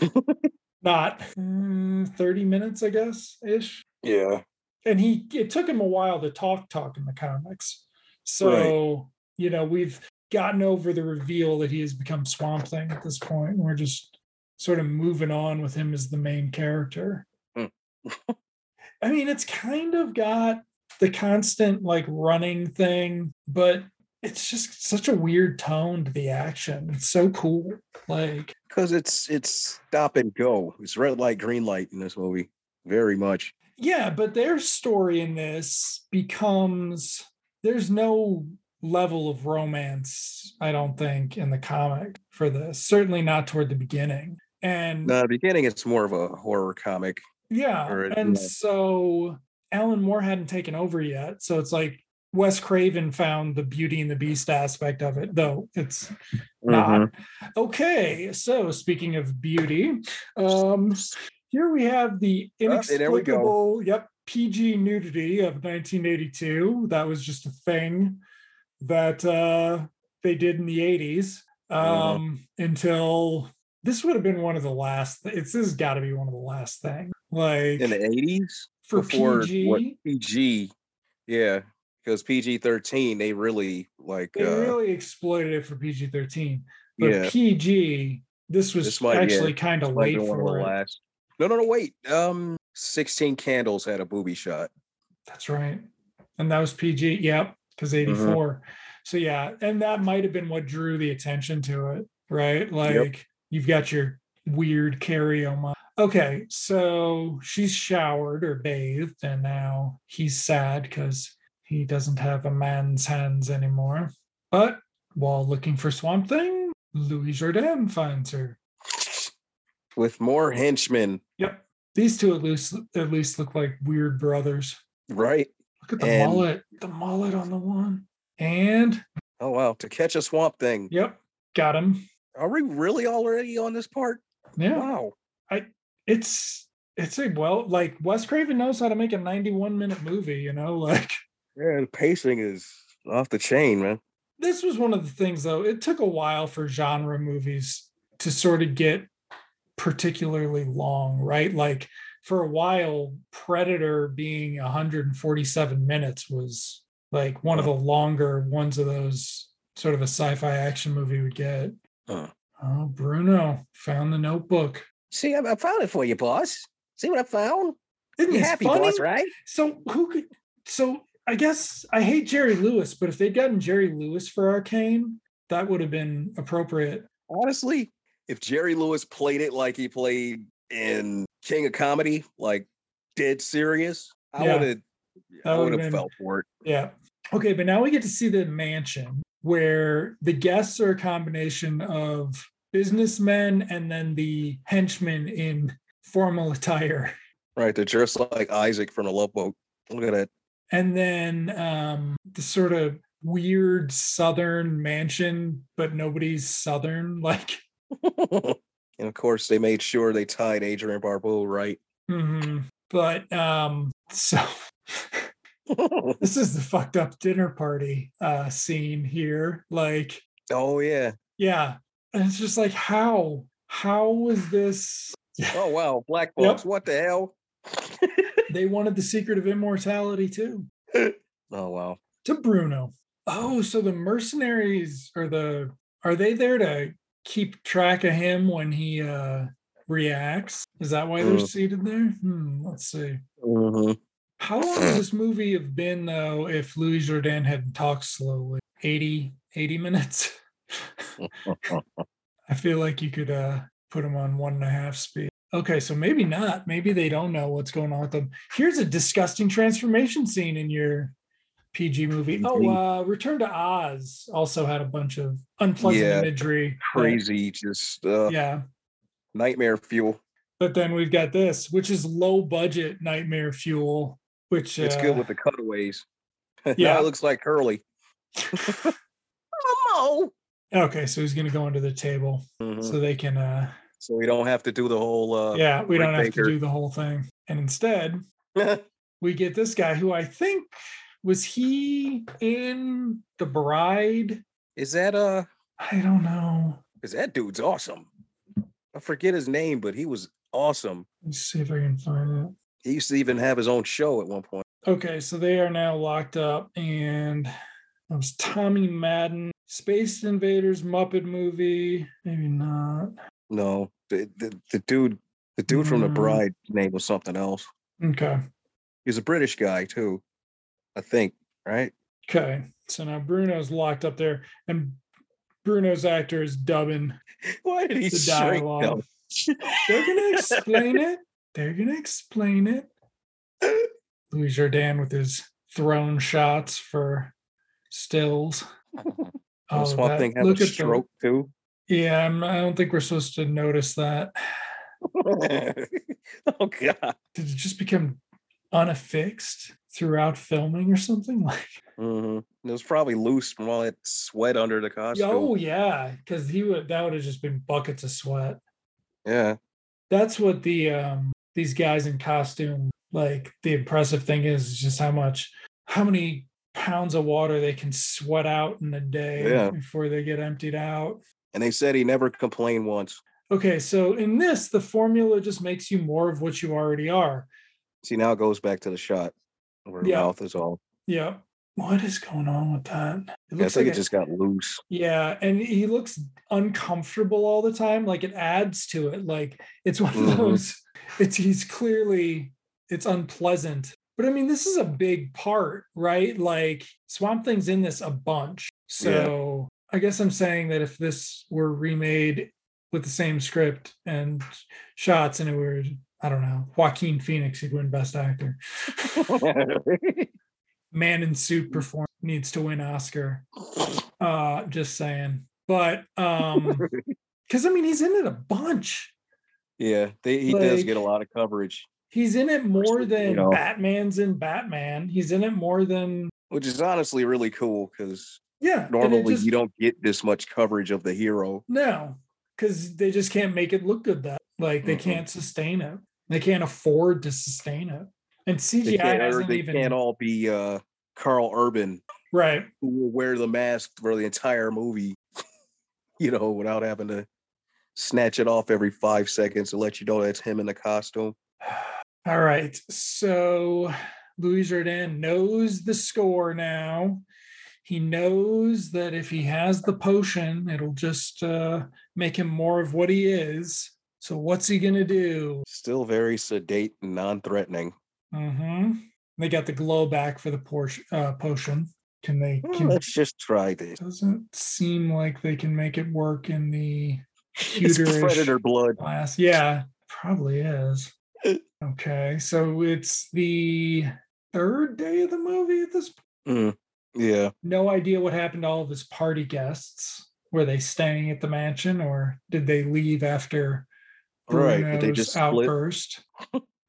not mm, 30 minutes, I guess, ish. Yeah. And he, it took him a while to talk, talk in the comics. So, you know, we've gotten over the reveal that he has become Swamp Thing at this point. And we're just sort of moving on with him as the main character. Hmm. I mean, it's kind of got the constant like running thing, but it's just such a weird tone to the action. It's so cool. Like, Because it's it's stop and go. It's red light, green light in this movie. Very much. yeah, but their story in this becomes there's no level of romance, I don't think, in the comic for this. Certainly not toward the beginning. And the beginning it's more of a horror comic. Yeah. Or, and so Alan Moore hadn't taken over yet. So it's like Wes Craven found the Beauty and the Beast aspect of it, though it's not. Mm-hmm. Okay. So speaking of beauty, um, here we have the Oh, and there we go. inexplicable, yep, PG nudity of 1982. That was just a thing that uh, they did in the 80s um, until this would have been one of the last. It's this has got to be one of the last things. Like In the eighties? for before PG, what PG. Yeah. Because PG thirteen, they really like they uh really exploited it for PG 13. But yeah. PG, this was This might- yeah, actually kind of late be one of the for it. last. No, no, no, wait. Um, sixteen candles had a booby shot. That's right. And that was PG. Yep. Because Mm-hmm. 84. So yeah. And that might have been what drew the attention to it. Right. Like you've got your weird Carrie on my Okay, so she's showered or bathed, and now he's sad because he doesn't have a man's hands anymore. But while looking for Swamp Thing, Louis Jourdan finds her. With more henchmen, Yep. These two at least at least look like weird brothers. right? Look at the And- mullet. The mullet on the one. And Oh wow, to catch a swamp thing. yep, got him. Are we really already on this part? Yeah. Wow. I it's it's a well like Wes Craven knows how to make a 91 minute movie, you know, like Yeah, the pacing is off the chain, man. this was one of the things though it took a while for genre movies to sort of get particularly long right like for a while predator being 147 minutes was like one of the longer ones of those sort of a sci-fi action movie would get Huh. oh bruno found the notebook See, I, I found it for you, boss. See what I found? Isn't You this happy, funny? boss, right? So who could? So I guess I hate Jerry Lewis, but if they'd gotten Jerry Lewis for Arcane, that would have been appropriate. Honestly, if Jerry Lewis played it like he played in King of Comedy, like dead serious, I Yeah. would have I would have felt for it. Yeah. Okay, but now we get to see the mansion where the guests are a combination of businessmen and then the henchmen in formal attire. Right. They're just like Isaac from the Love Boat. Look at that. And then um, the sort of weird southern mansion, but nobody's southern. Like, and of course, they made sure they tied Adrienne Barbeau right. mhm. but um, so this is the fucked up dinner party uh scene here like oh yeah. yeah and it's just like how how was this Oh wow. Black Yep. folks. What the hell? they wanted the secret of immortality too Oh wow. to bruno oh so the mercenaries are the are they there to keep track of him when he uh reacts is that why they're Mm. seated there hmm, let's see Mhm. how long would this movie have been though if louis jourdan had talked slowly 80 80 minutes I feel like you could uh put them on one and a half speed. Okay, so maybe not. Maybe they don't know what's going on with them. Here's a disgusting transformation scene in your PG movie. Oh, uh Return to Oz also had a bunch of unpleasant Yeah, imagery. that- Crazy. Just uh, yeah. nightmare fuel. But then we've got this, which is low budget nightmare fuel, which It's uh, good with the cutaways. yeah. it looks like Curly. oh, Okay, so he's gonna go under the table Mhm. so they can uh So we don't have to do the whole. Uh, yeah, we don't have Baker. to do the whole thing. And instead, we get this guy who I think was he in The Bride? is that uh? I don't know. Is that dude's awesome? I forget his name, but he was awesome. Let's see if I can find it. He used to even have his own show at one point. Okay, so they are now locked up, and it was Tommy Madden, Space Invaders Muppet movie. Maybe not. No, the the, the dude, the dude from the Mm. Bride name was something else. Okay. He's a British guy too, I think. Right? Okay. So now Bruno's locked up there, and Bruno's actor is dubbing Why did he the dialogue. They're gonna explain it. They're gonna explain it. Louis Jourdan with his throne shots for stills. Oh, Swamp that- Thing have look a at the- stroke too. Yeah, I'm, I don't think we're supposed to notice that. oh god. Did it just become unaffixed throughout filming or something? Like, mm-hmm. It was probably loose from all that sweat under the costume. oh yeah, because he would that would have just been buckets of sweat. Yeah. That's what the um these guys in costume like. The impressive thing is just how much, how many pounds of water they can sweat out in a day Yeah. before they get emptied out. And they said he never complained once. Okay, so in this, the formula just makes you more of what you already are. See, now it goes back to the shot where Yeah. mouth is all. Yeah. What is going on with that? It I think like it just got loose. Yeah, and he looks uncomfortable all the time. Like it adds to it. Like it's one of Mhm. those. It's he's clearly it's unpleasant. But I mean, this is a big part, right? Like Swamp Thing's in this a bunch. So I guess I'm saying that if this were remade with the same script and shots, and it was I don't know Joaquin Phoenix he'd win Best Actor. Man in suit perform needs to win Oscar. Uh, just saying, but um, because I mean he's in it a bunch. yeah, they, he does get a lot of coverage, He's in it more you than know. Batman's in Batman. He's in it more than which is honestly really cool because yeah. normally just- you don't get this much coverage of the hero. No, because they just can't make it look good. That like they Mm-mm. can't sustain it. They can't afford to sustain it. And CGI can't, they even can't all be uh, Karl Urban right. who will wear the mask for the entire movie, you know, without having to snatch it off every five seconds to let you know that's him in the costume. All right. So Louis Jourdan knows the score now. He knows that if he has the potion, it'll just uh, make him more of what he is. So what's he gonna do? Still very sedate and non-threatening. Mm-hmm. They got the glow back for the portion, uh, potion. Can they? Well, Can, let's just try this. doesn't seem like they can make it work in the predator blood. glass. Yeah, probably is. Okay, so it's the third day of the movie at this point. Mm, yeah. No idea what happened to all of his party guests. Were they staying at the mansion or did they leave after Right. But they just split. outburst?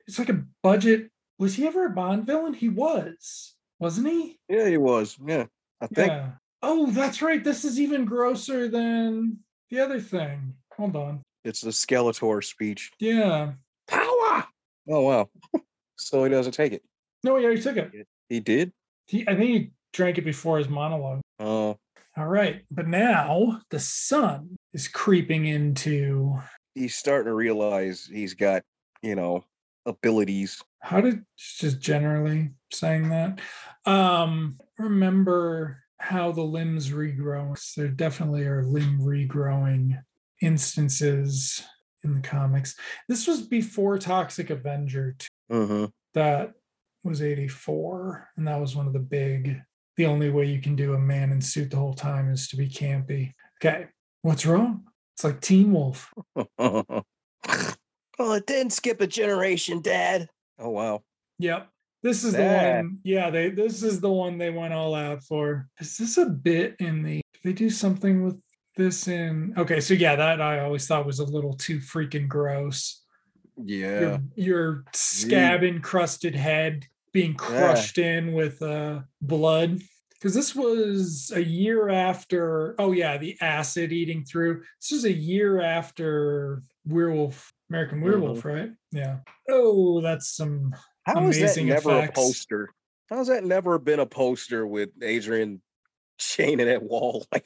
it's like a budget. Was he ever a Bond villain? He was, wasn't he? Yeah, he was. Yeah. I think Yeah. Oh, that's right. This is even grosser than the other thing. Hold on. it's the Skeletor speech. Yeah. Power. Oh wow. so he doesn't take it. No, he already took it. He did? He, I think he drank it before his monologue. Oh. All right. But now the sun is creeping into he's starting to realize he's got, you know, abilities. how did just generally saying that. Um remember how the limbs regrow. There definitely are limb regrowing instances in the comics. This was before Toxic Avenger 2. Mm-hmm. that was 84 and that was one of the big the only way you can do a man in suit the whole time is to be campy okay what's wrong it's like teen wolf oh, it didn't skip a generation, Dad. Oh wow. yep this is the one yeah they this is the one they went all out for is this a bit in the they do something with this in okay so yeah that i always thought was a little too freaking gross Yeah. your, your scab encrusted head being crushed in with uh, blood. Because this was a year after, oh, yeah, the acid eating through. This was a year after Werewolf, American Werewolf, right? Yeah. Oh, that's some. How is that never effects. a poster? How's that never been a poster with Adrienne chaining that wall like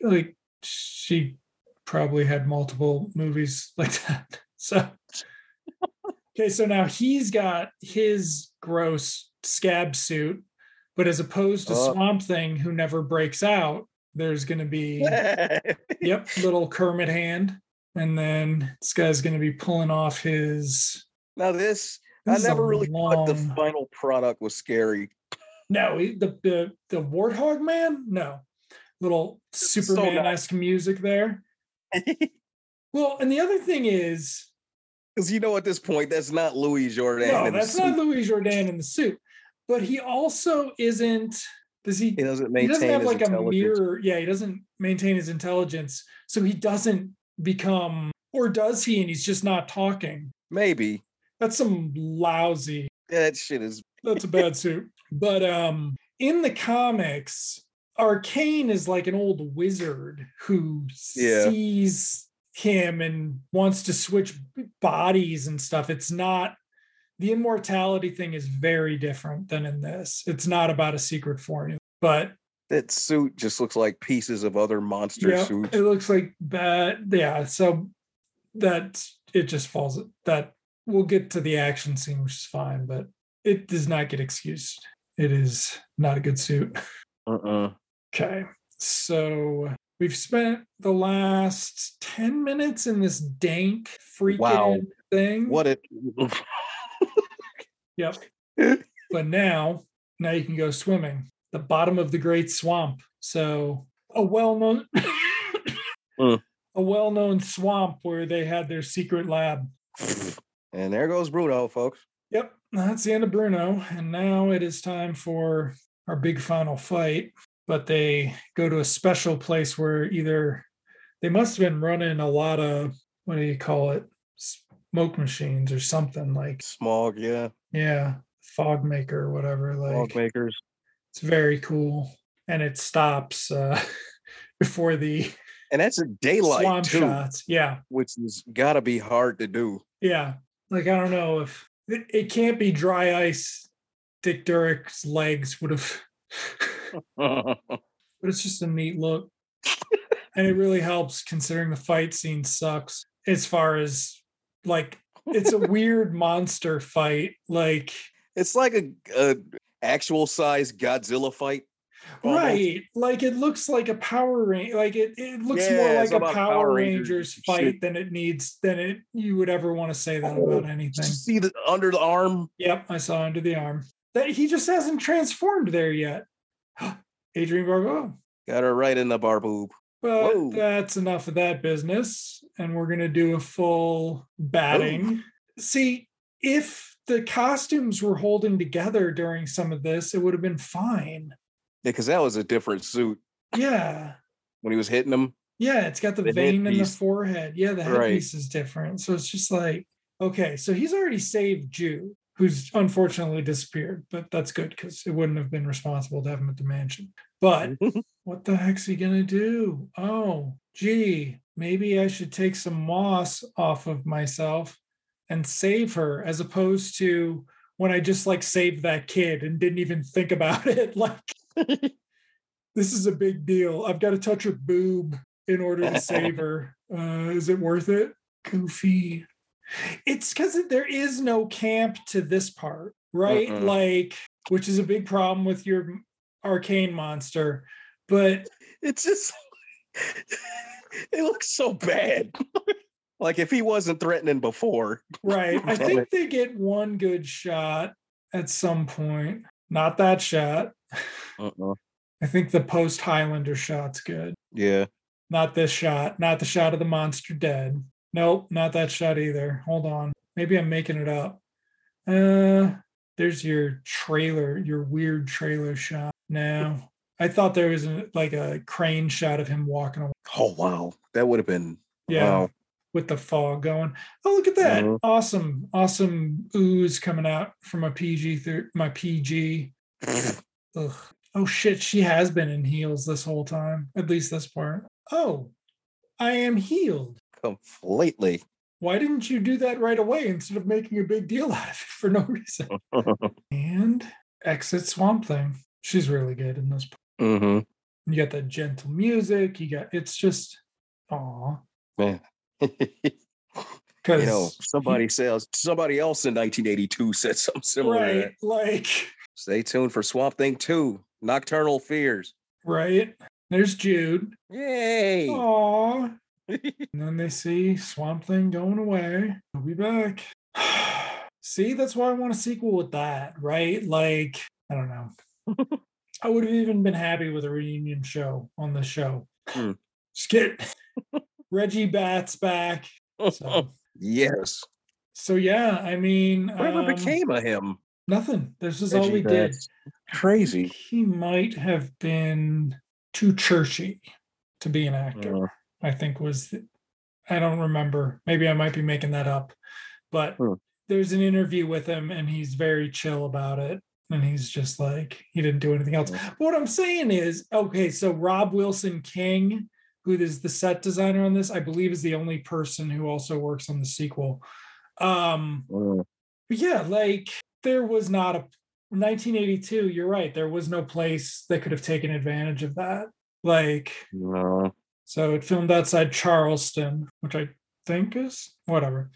feel like she probably had multiple movies like that. So, okay, so now he's got his gross scab suit, but as opposed to Oh. Swamp Thing, who never breaks out, there's going to be, yep, little Kermit hand. And then this guy's going to be pulling off his. now this, this I never really thought the final product was scary. No, he- the the the warthog man. No, little Superman esque music there. Well, and the other thing is, Because you know, at this point, that's not Louis Jourdan. no, in the that's not. Louis Jourdan in the suit. But he also isn't. Does he? He doesn't He maintain doesn't have his like a intelligence. mirror. Yeah, he doesn't maintain his intelligence, so he doesn't become. Or does he? And he's just not talking. Maybe That's some lousy that shit is. that's a bad suit. But um in the comics, Arcane is like an old wizard who Yeah. sees him and wants to switch bodies and stuff. It's not the immortality thing is very different than in this. It's not about a secret formula. But That suit just looks like pieces of other monster yeah, suits. it looks like bad. Yeah, so that it just falls that we'll get to the action scene, which is fine, but it does not get excused. It is not a good suit. Uh-uh. Okay. So we've spent the last 10 minutes in this dank freaking Wow. thing. What it? Yep. But now, now you can go swimming. The bottom of the great swamp. So a well-known Mm. a well-known swamp where they had their secret lab. And there goes Bruno, folks. Yep, that's the end of Bruno. And now it is time for our big final fight. But they go to a special place where either they must have been running a lot of what do you call it? Smoke machines or something like Smog, yeah. yeah, fog maker or whatever. Like Smog makers. it's very cool. And it stops uh before the And that's a daylight swamp too, shots. Yeah. which has gotta be hard to do. Yeah. Like I don't know if it, it can't be dry ice. Dick Durock's legs would have, but it's just a neat look. and it really helps considering the fight scene sucks as far as like it's a weird monster fight. Like it's like a, a actual size Godzilla fight. almost. right. Like it looks like a power range like it, it looks more like a Power, Power Rangers, Rangers fight shit. than it needs than it you would ever want to say that Oh, about anything. see the under the arm? Yep, I saw under the arm. That he just hasn't transformed there yet. Adrienne Barbeau. Got her right in the bar boob. But Whoa. that's enough of that business. And we're gonna do a full batting. Oh. See, if the costumes were holding together during some of this, it would have been fine. Yeah, because that was a different suit Yeah. when he was hitting him. Yeah, it's got the, The vein in the forehead. Yeah, the Right. headpiece is different. So it's just like, okay, so he's already saved Jude, who's unfortunately disappeared, but that's good because it wouldn't have been responsible to have him at the mansion. But what the heck's he gonna do? Oh, gee, maybe I should take some moss off of myself and save her, as opposed to when I just like saved that kid and didn't even think about it. Like this is a big deal. I've got to touch her boob in order to save her. Uh, is it worth it? Goofy. It's because there is no camp to this part, right? Mm-mm. Like, which is a big problem with your arcane monster. But it's just it looks so bad. like if he wasn't threatening before. right, I think they get one good shot at some point. Not that shot. Uh-uh. I think the post Highlander shot's good. Yeah. Not this shot. Not the shot of the monster dead. Nope, not that shot either. Hold on. Maybe I'm making it up. Uh there's your trailer, your weird trailer shot. No. I thought there was a, like a crane shot of him walking away Oh wow. That would have been Yeah. wow. with the fog going. Oh, look at that. Mhm. Awesome. Awesome ooze coming out from my PG through my PG. Ugh. Oh shit, she has been in heels this whole time. At least this part. Oh, I am healed. Completely. Why didn't you do that right away instead of making a big deal out of it for no reason? And exit Swamp Thing. She's really good in this. Hmm You got that gentle music. You got it's just aw. Man. Because you know, somebody says somebody else in 1982 said something similar. right, like Stay tuned for Swamp Thing 2, Nocturnal Fears. right. There's Jude. Yay! Aw. and then they see Swamp Thing going away. He'll be back. see, that's why I want a sequel with that, right? Like, I don't know. I would have even been happy with a reunion show on the show. Just get Reggie Batts back. So, yes. so yeah, I mean, Whatever um, became of him? nothing. This is all Reggie we did. Crazy. He might have been too churchy to be an actor. Uh, I think was the- I don't remember. Maybe I might be making that up. But Hmm. there's an interview with him and he's very chill about it. And he's just like, he didn't do anything else. But what I'm saying is, okay, so Robb Wilson King, who is the set designer on this, I believe is the only person who also works on the sequel. Um, uh, but yeah, like there was not a 1982, you're right. There was no place that could have taken advantage of that. Like, no. so it filmed outside Charleston, which I think is whatever.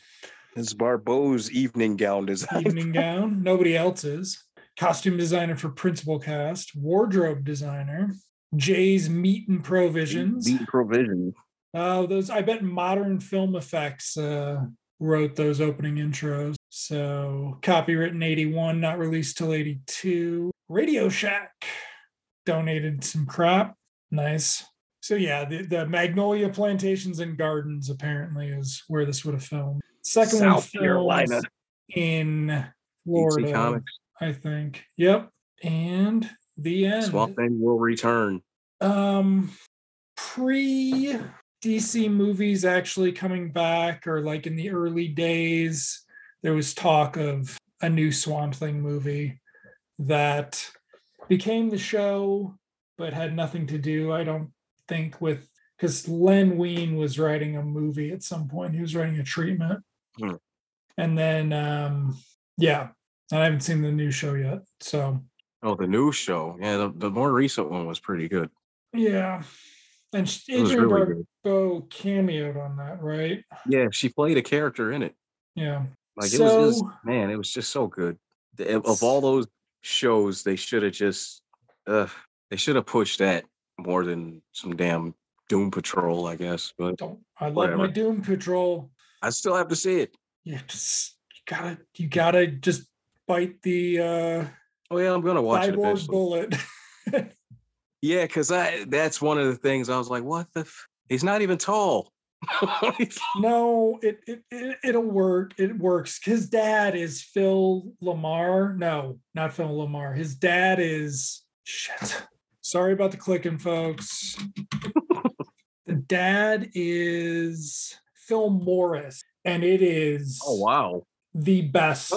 This is Barbeau's evening gown design. Evening gown. Nobody else's. Costume designer for principal cast. Wardrobe designer. Jay's Meat and Provisions. Beat provision. Oh, those I bet modern film effects uh, wrote those opening intros. So copywritten 81, not released till 82. Radio Shack donated some crap. Nice. So yeah, the, the Magnolia Plantations and Gardens apparently is where this would have filmed. Second one South Carolina. filmed in Florida, Comics. I think. Yep. And the end. Swamp Thing will return. Um, pre DC movies actually coming back, or like in the early days, there was talk of a new Swamp Thing movie that became the show, but had nothing to do, I don't think, with because Len Wein was writing a movie at some point. He was writing a treatment. Hmm. And then, um, yeah, and I haven't seen the new show yet. So, Oh, the new show. Yeah, the, the more recent one was pretty good. Yeah. And sh- It was Adrienne really good. Barbeau cameoed on that, right? Yeah, she played a character in it. Yeah. Like it was just So- man, it was just so good. Of all those shows, they should have just uh they should have pushed that more than some damn Doom Patrol, I guess. But Don't I love my Doom Patrol. I still have to see it. Yeah, just you gotta you gotta just bite the uh Oh yeah, I'm gonna watch it eventually. bullet. Yeah, because I that's one of the things I was like, what the f- he's not even tall. no, it, it it it'll work. It works. His dad is Phil LaMarr. No, not Phil LaMarr. His dad is shit. Sorry about the clicking, folks. the dad is Phil Morris, and it is oh wow. the best.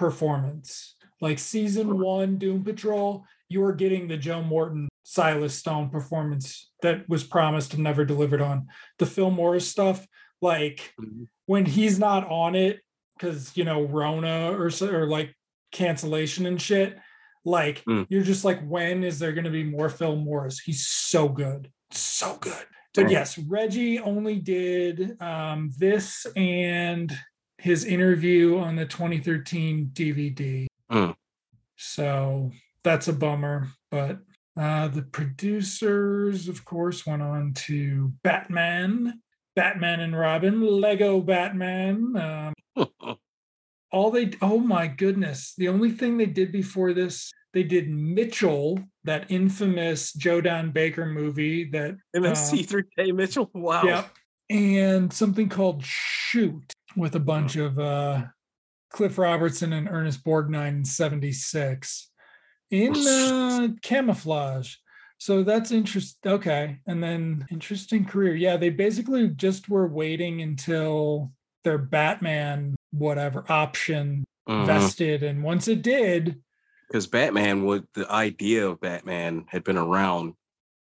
Performance. Like season one, Doom Patrol, you are getting the Joe Morton, Silas Stone performance that was promised and never delivered on. The Phil Morris stuff, like Mhm. when he's not on it, because you know Rona or or like cancellation and shit. Like Mm. you're just like, when is there going to be more Phil Morris? He's so good, so good. But yes, Reggie only did um, this and his interview on the 2013 DVD. Mm. So that's a bummer. But uh, the producers, of course, went on to Batman, Batman and Robin, Lego Batman. Um, all they, oh my goodness, the only thing they did before this, they did Mitchell, that infamous Joe Don Baker movie that MST3K Mitchell. Wow. yeah. And something called Shoot with a bunch of uh Cliff Robertson and Ernest Borgnine in 76 in uh camouflage. So that's interesting. Okay. And then interesting career. Yeah, they basically just were waiting until their Batman whatever option Mhm. vested. And once it did, because Batman would the idea of Batman had been around.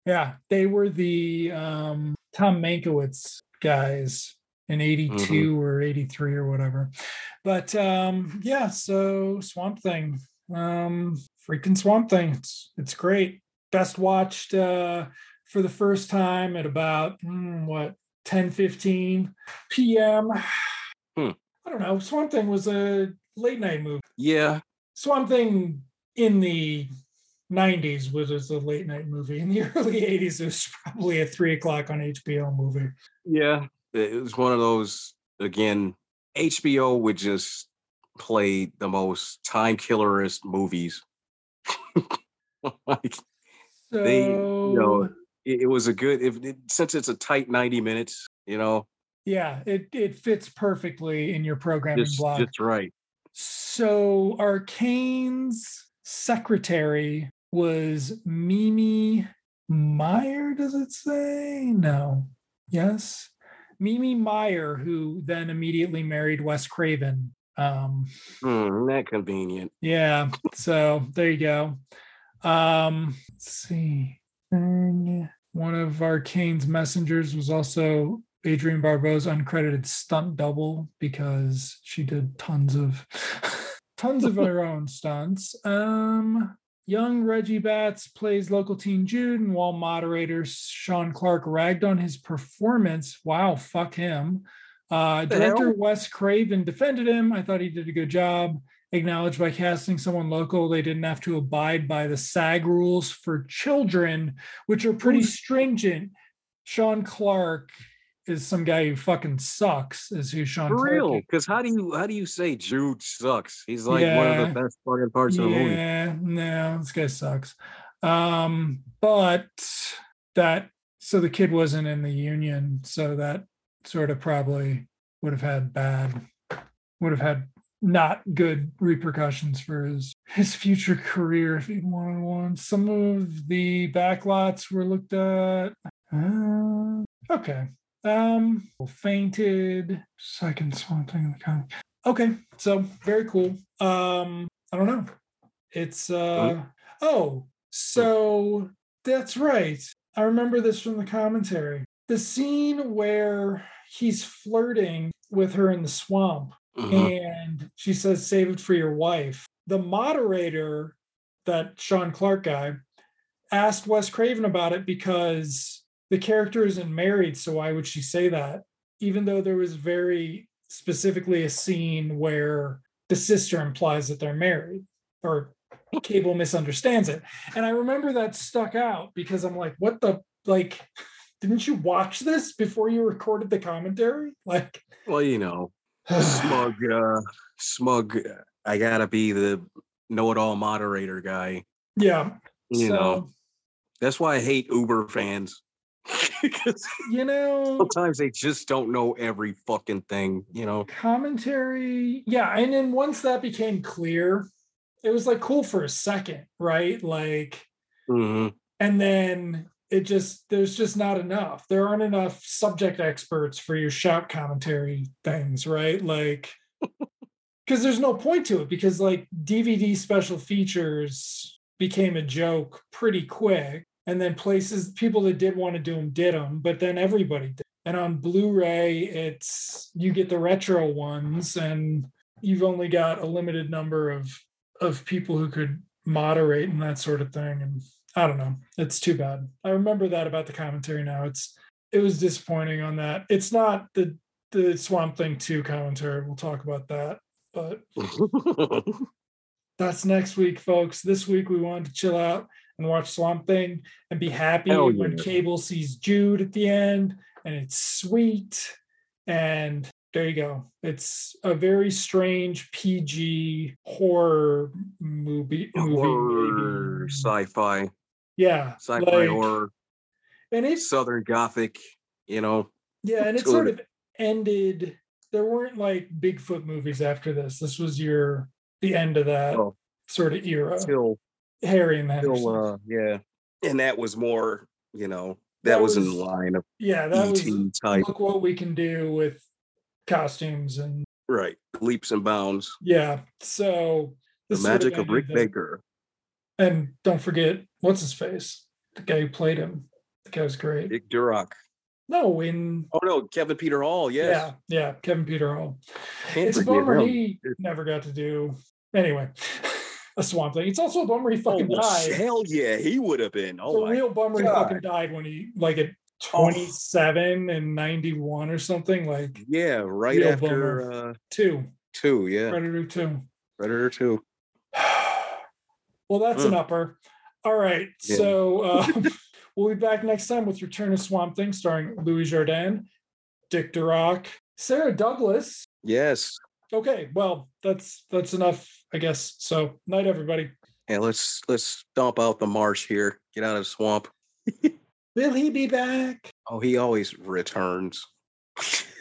Yeah, they were the um, Tom Mankiewicz guys in 82 or 83 or whatever. But um, yeah, so Swamp Thing. Um, freaking Swamp Thing. It's it's great. Best watched uh, for the first time at about mm, what 10 15 p.m. Hmm. I don't know. Swamp Thing was a late night movie. Yeah, Swamp Thing in the 90s was, was a late night movie. In the early 80s, it was probably a three o'clock on HBO movie. yeah. It was one of those again. HBO would just play the most time killerist movies. like So They, you know, it, it was a good if it, since it's a tight 90 minutes, you know, yeah, it, it fits perfectly in your programming just, block. just right. So Arcane's secretary was Mimi Meyer, does it say? No. Yes. Mimi Meyer, who then immediately married Wes Craven. Um, Hmm, not convenient. Yeah. So there you go. Um, let's see. One of Arcane's messengers was also Adrienne Barbeau's uncredited stunt double because she did tons of tons of her own stunts. Um Young Reggie Batts plays local teen Jude, and while moderator Sean Clark ragged on his performance, wow, fuck him. Uh, director? Wes Craven defended him. I thought he did a good job. Acknowledged by casting someone local, they didn't have to abide by the SAG rules for children, which are pretty stringent. Sean Clark is some guy who fucking sucks, is who Sean For real. Because how do you how do you say Jude sucks? He's like one of the best fucking parts of the movie. Yeah, no, this guy sucks. Um, but that so the kid wasn't in the union, so that sort of probably would have had bad, would have had not good repercussions for his his future career if he'd wanted one. Some of the backlots were looked at. Uh, okay. Um, fainted. Second something in the comic. Okay, so very cool. Um, I don't know. It's uh oh, so that's right. I remember this from the commentary. The scene where he's flirting with her in the swamp Mhm. and she says, Save it for your wife. The moderator, that Sean Clark guy, asked Wes Craven about it because the character isn't married. So why would she say that? Even though there was very specifically a scene where the sister implies that they're married or Cable misunderstands it. And I remember that stuck out because I'm like, what the, like, didn't you watch this before you recorded the commentary? Like, Well, you know, smug, uh, smug. I gotta be the know-it-all moderator guy. yeah. You so, know, that's why I hate Uber fans. because you know, sometimes they just don't know every fucking thing. You know. commentary yeah and then once that became clear it was like cool for a second right like Mhm. and then it just there's just not enough there aren't enough subject experts for your shout commentary things right like because there's no point to it because like dvd special features became a joke pretty quick and then places people that did want to do them did them but then everybody did. And on blu-ray it's you get the retro ones and you've only got a limited number of of people who could moderate and that sort of thing and i don't know it's too bad. I remember that about the commentary now it's it was disappointing on that. It's not the the swamp thing 2 commentary we'll talk about that but that's next week folks. This week we wanted to chill out and watch swamp thing and be happy Hell when yeah. cable sees jude at the end and it's sweet and there you go it's a very strange pg horror movie movie horror, sci-fi, yeah sci-fi like- horror, and it's southern gothic. You know. yeah and it sort of ended there weren't like bigfoot movies after this this was your the end of that Oh. sort of era Still, harry and the still, uh, yeah. And that was more, you know, That that, was, was- in line of yeah that was ET type, look what we can do with costumes and right? Leaps and bounds. yeah so The magic of Rick the- Baker. and don't forget what's his face the guy who played him the guy was great Dick Durock. no in Oh no, Kevin Peter Hall. Yes. yeah yeah kevin peter hall it's a forget bummer him. he never got to do anyway a swamp thing it's also a bummer he Oh, fucking well, died hell yeah, he would have been. it's Oh a my real bummer he fucking died when he like at Oh. 27 and 91 or something like yeah, right after uh two two, yeah. predator two Predator two. well, that's an upper. All right. Yeah. So uh, we'll be back next time with Return of Swamp Thing, starring Louis Jourdan, Dick Durock, Sarah Douglas. Yes. Okay, well, that's that's enough, I guess. So night, everybody. Yeah, let's let's stomp out the marsh here. Get out of the swamp. Will he be back? Oh, he always returns.